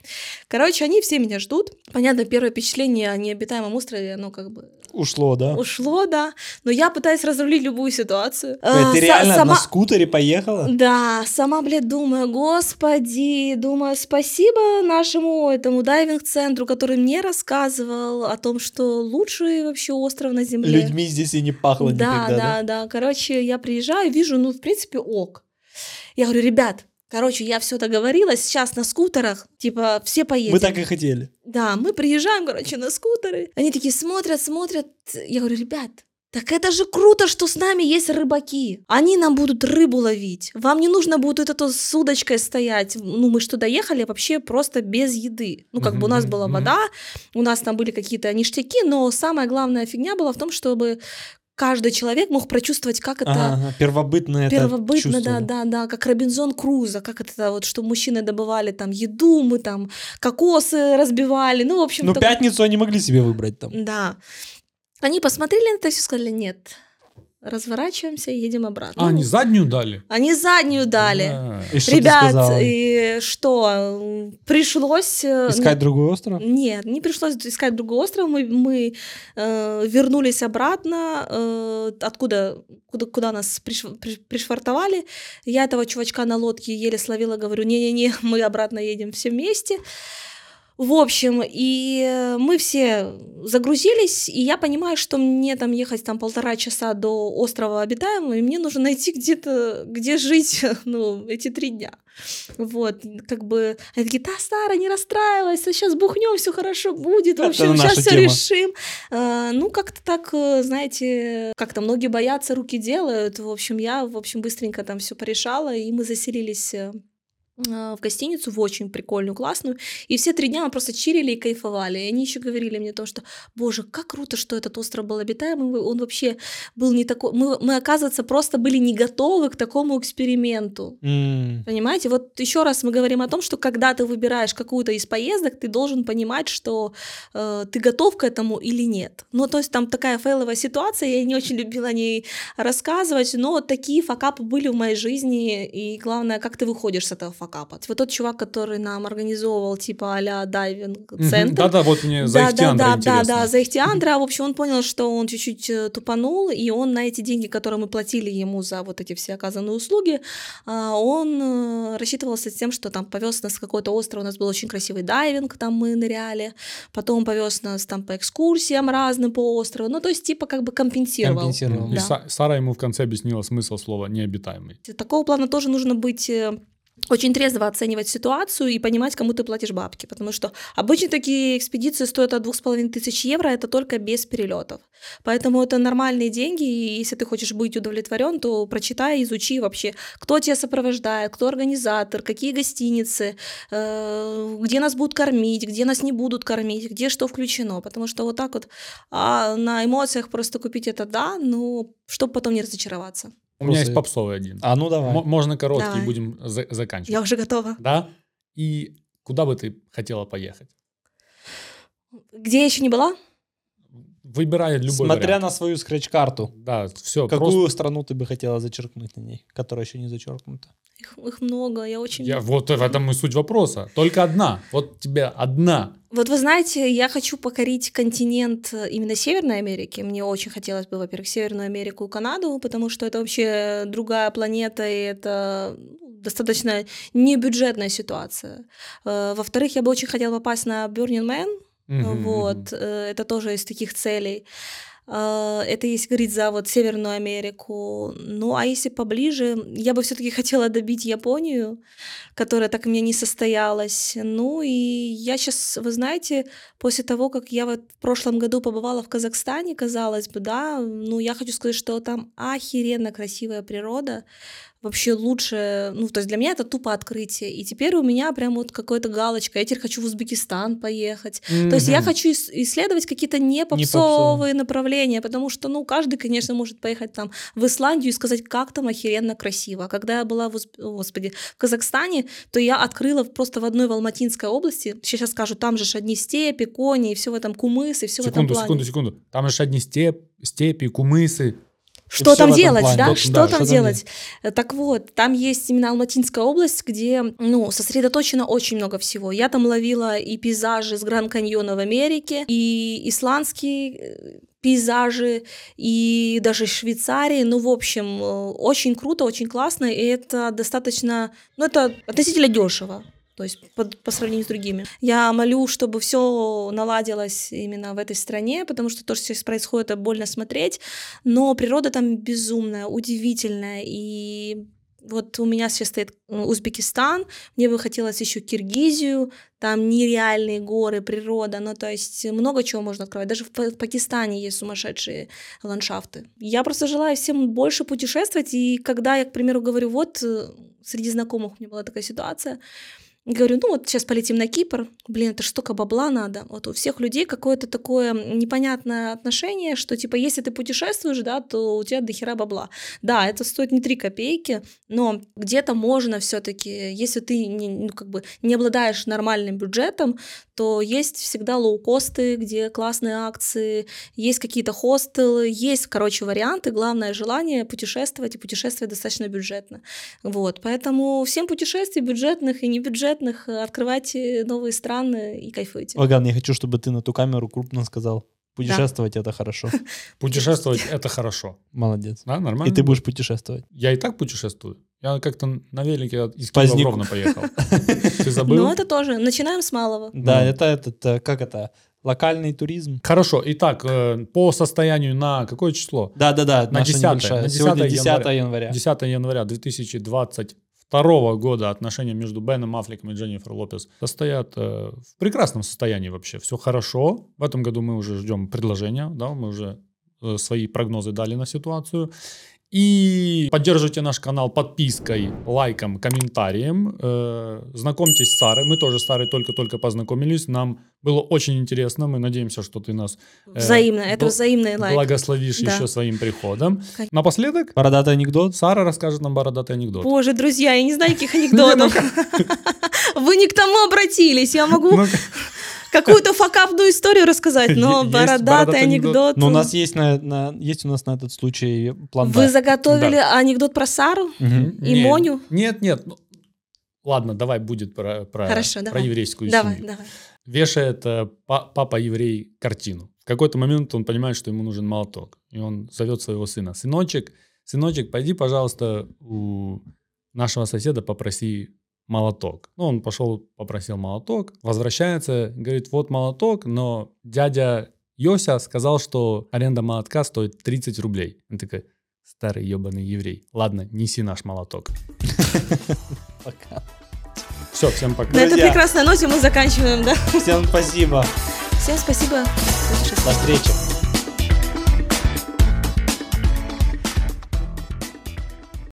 Короче, они все меня ждут. Понятно, первое впечатление о необитаемом острове, оно как бы Ушло, да? ушло, да. Но я пытаюсь разрулить любую ситуацию. А, Ты са- реально сама- на скутере поехала? да, сама, блядь, думаю, господи, думаю, спасибо нашему этому дайвинг-центру, который мне рассказывал о том, что лучший вообще остров на Земле. Людьми здесь и не пахло да, никогда, да, да. Короче, я приезжаю, вижу, ну, в принципе, ок. Я говорю, ребят, короче, я все договорилась, сейчас на скутерах, типа, все поедем. Мы так и хотели. Да, мы приезжаем, короче, на скутеры. Они такие смотрят, смотрят. Я говорю, ребят, так это же круто, что с нами есть рыбаки. Они нам будут рыбу ловить. Вам не нужно будет это с удочкой стоять. Ну, мы что, доехали вообще просто без еды. Ну, как бы у нас была вода, у нас там были какие-то ништяки, но самая главная фигня была в том, чтобы каждый человек мог прочувствовать, как это... Ага, первобытное это Первобытно, да, да, да, как Робинзон Крузо, как это вот, что мужчины добывали там еду, мы там кокосы разбивали, ну, в общем, Ну, такой- пятницу они могли себе выбрать там. да. Они посмотрели на это и все сказали, нет, разворачиваемся и едем обратно. А, они заднюю дали? Они заднюю дали. Да. И что Ребят, и что, пришлось... э, Искать другой остров? Нет, не пришлось искать другой остров. Мы, мы э, вернулись обратно, э, откуда, куда, куда нас приш- при- пришвартовали. Я этого чувачка на лодке еле словила, говорю, не-не-не, мы обратно едем все вместе. В общем, и э, мы все загрузились, и я понимаю, что мне там ехать там полтора часа до острова обитаемого, и мне нужно найти где-то, где жить, ну, эти три дня. Вот, как бы, они такие, да, Сара, не расстраивайся, сейчас бухнем, все хорошо будет, в общем, сейчас все тема. решим. А, ну, как-то так, э, знаете, как-то многие боятся, руки делают. В общем, я, в общем, быстренько там все порешала, и мы заселились э, в гостиницу, в очень прикольную, классную. И все три дня мы просто чирили и кайфовали. И они еще говорили мне то, что, боже, как круто, что этот остров был обитаемый, он вообще был не такой... Мы, мы оказывается, просто были не готовы к такому эксперименту. М, Понимаете, вот еще раз мы говорим о том, что когда ты выбираешь какую-то из поездок, ты должен понимать, что э, ты готов к этому или нет. Ну, то есть там такая фейловая ситуация, я не очень любила о ней рассказывать, но такие факапы были в моей жизни, и главное, как ты выходишь с этого факапа. Вот тот чувак, который нам организовывал типа а-ля дайвинг-центр, Да-да, вот мне за Ихтиандра да, да, да, интересно. да, за Ихтиандра. В общем, он понял, что он чуть-чуть э, тупанул, и он на эти деньги, которые мы платили ему за вот эти все оказанные услуги, а, он э, рассчитывался с тем, что там повез нас в какой-то остров, у нас был очень красивый дайвинг, там мы ныряли, потом повез нас там по экскурсиям разным по острову, ну, то есть типа как бы компенсировал. Компенсировал. И Да. Са- Сара ему в конце объяснила смысл слова «необитаемый». Такого плана тоже нужно быть э, очень трезво оценивать ситуацию и понимать, кому ты платишь бабки, потому что обычно такие экспедиции стоят от двух с половиной тысяч евро, это только без перелетов. Поэтому это нормальные деньги, и если ты хочешь быть удовлетворен, то прочитай, изучи вообще, кто тебя сопровождает, кто организатор, какие гостиницы, э, где нас будут кормить, где нас не будут кормить, где что включено, потому что вот так вот а на эмоциях просто купить это да, но чтобы потом не разочароваться. У меня есть попсовый один. А ну давай. М- Можно короткий, Давай. будем за- заканчивать. Я уже готова. Да? И куда бы ты хотела поехать? Где я еще не была? Выбирай любой Смотря вариант. на свою скретч-карту. Да, все. Какую страну ты бы хотела зачеркнуть на ней, которая еще не зачеркнута? Их, их много, я очень... Я, вот в этом и суть вопроса. Только одна. Вот тебе одна. Вот вы знаете, я хочу покорить континент э, именно Северной Америки. Мне очень хотелось бы, во-первых, Северную Америку и Канаду, потому что это вообще другая планета, и это ну, достаточно небюджетная ситуация. Э, Во-вторых, я бы очень хотела попасть на Burning Man, Мгм, вот, э, это тоже из таких целей. Э, Это если говорить за вот Северную Америку. Ну, а если поближе, я бы все-таки хотела добить Японию, которая так у меня не состоялась. Ну, и я сейчас, вы знаете, после того, как я вот в прошлом году побывала в Казахстане, казалось бы, да, ну, я хочу сказать, что там охеренно красивая природа, вообще лучше, ну, то есть для меня это тупо открытие. И теперь у меня прям вот какая-то галочка, я теперь хочу в Узбекистан поехать. То есть я хочу ис- исследовать какие-то не попсовые направления, потому что, ну, каждый, конечно, может поехать там в Исландию и сказать, как там охеренно красиво. А Когда я была в, Узб- о, господи, в Казахстане, то я открыла просто в одной Алматинской области, сейчас скажу, там же одни степи, кони, и все в этом кумыс, и все в этом Секунду, плане. секунду, секунду. Там же одни степ, степи, кумысы. Что там делать, плане. да? Да, Что да, там что там делать? Э, Так вот, там есть именно Алматинская область, где, ну, сосредоточено очень много всего. Я там ловила и пейзажи с Гранд Каньона в Америке, и исландские э, пейзажи, и даже Швейцарии. Ну, в общем, э, очень круто, очень классно, и это достаточно, ну, это относительно дешево. То есть по, по сравнению с другими. Я молю, чтобы все наладилось именно в этой стране, потому что то, что сейчас происходит, это больно смотреть. Но природа там безумная, удивительная. И вот у меня сейчас стоит Узбекистан, мне бы хотелось еще Киргизию, там нереальные горы, природа, ну то есть много чего можно открывать. Даже в Пакистане есть сумасшедшие ландшафты. Я просто желаю всем больше путешествовать, и когда я, к примеру, говорю, вот э, среди знакомых у меня была такая ситуация, Говорю, ну вот сейчас полетим на Кипр. Блин, это столько бабла надо. Вот у всех людей какое-то такое непонятное отношение, что типа если ты путешествуешь, да, то у тебя дохера бабла. Да, это стоит не 3 копейки, но где-то можно все-таки, если ты не, ну, как бы не обладаешь нормальным бюджетом, то есть всегда лоукосты, где классные акции, есть какие-то хостелы, есть, короче, варианты. Главное желание путешествовать, и путешествовать достаточно бюджетно. Вот, поэтому всем путешествий, бюджетных и небюджетных, э, открывайте новые страны и кайфуйте. Ваган, я хочу, чтобы ты на ту камеру крупно сказал. Путешествовать это хорошо. Путешествовать — это хорошо. Молодец. Да, нормально? И ты будешь путешествовать. Я и так путешествую. Я как-то на велике из. Киева Ровно поехал. Ты забыл? Но это тоже. Начинаем с малого. Да, Ну. это этот, как это, локальный туризм. Хорошо, итак, э, по состоянию на какое число? Да-да-да, На наша 10-е, небольшая. на Сегодня 10 10 января. января. 10 января 2022 года отношения между Беном Аффлеком и Дженнифер Лопес состоят э, в прекрасном состоянии вообще. Все хорошо. В этом году мы уже ждем предложения, да, мы уже э, свои прогнозы дали на ситуацию. И поддерживайте наш канал подпиской, лайком, комментарием. Э, знакомьтесь с Сарой. Мы тоже с Сарой только-только познакомились. Нам было очень интересно. Мы надеемся, что ты нас э, Взаимно. Это бл- взаимный лайк. благословишь Да. еще своим приходом. Кон- Напоследок Бородатый анекдот. Сара расскажет нам бородатый анекдот. Боже, друзья, я не знаю никаких анекдотов. Вы не к тому обратились. Я могу какую-то факапную историю рассказать, но бородатый анекдот. Но у нас есть, на, есть у нас на этот случай план Вы заготовили анекдот про Сару? И Моню? Нет, нет. ну, ладно, давай будет про, про, Хорошо, про давай. еврейскую Давай, семью. давай. Вешает э, па- папа-еврей картину. В какой-то момент он понимает, что ему нужен молоток. И он зовет своего сына. Сыночек, сыночек, пойди, пожалуйста, у нашего соседа попроси молоток. Ну, он пошел, попросил молоток, возвращается, говорит, вот молоток, но дядя Йося сказал, что аренда молотка стоит 30 рублей. Он такой, старый ебаный еврей. Ладно, неси наш молоток. Пока. Все, всем пока. На этой прекрасной ноте мы заканчиваем, да? Всем спасибо. Всем спасибо. До встречи.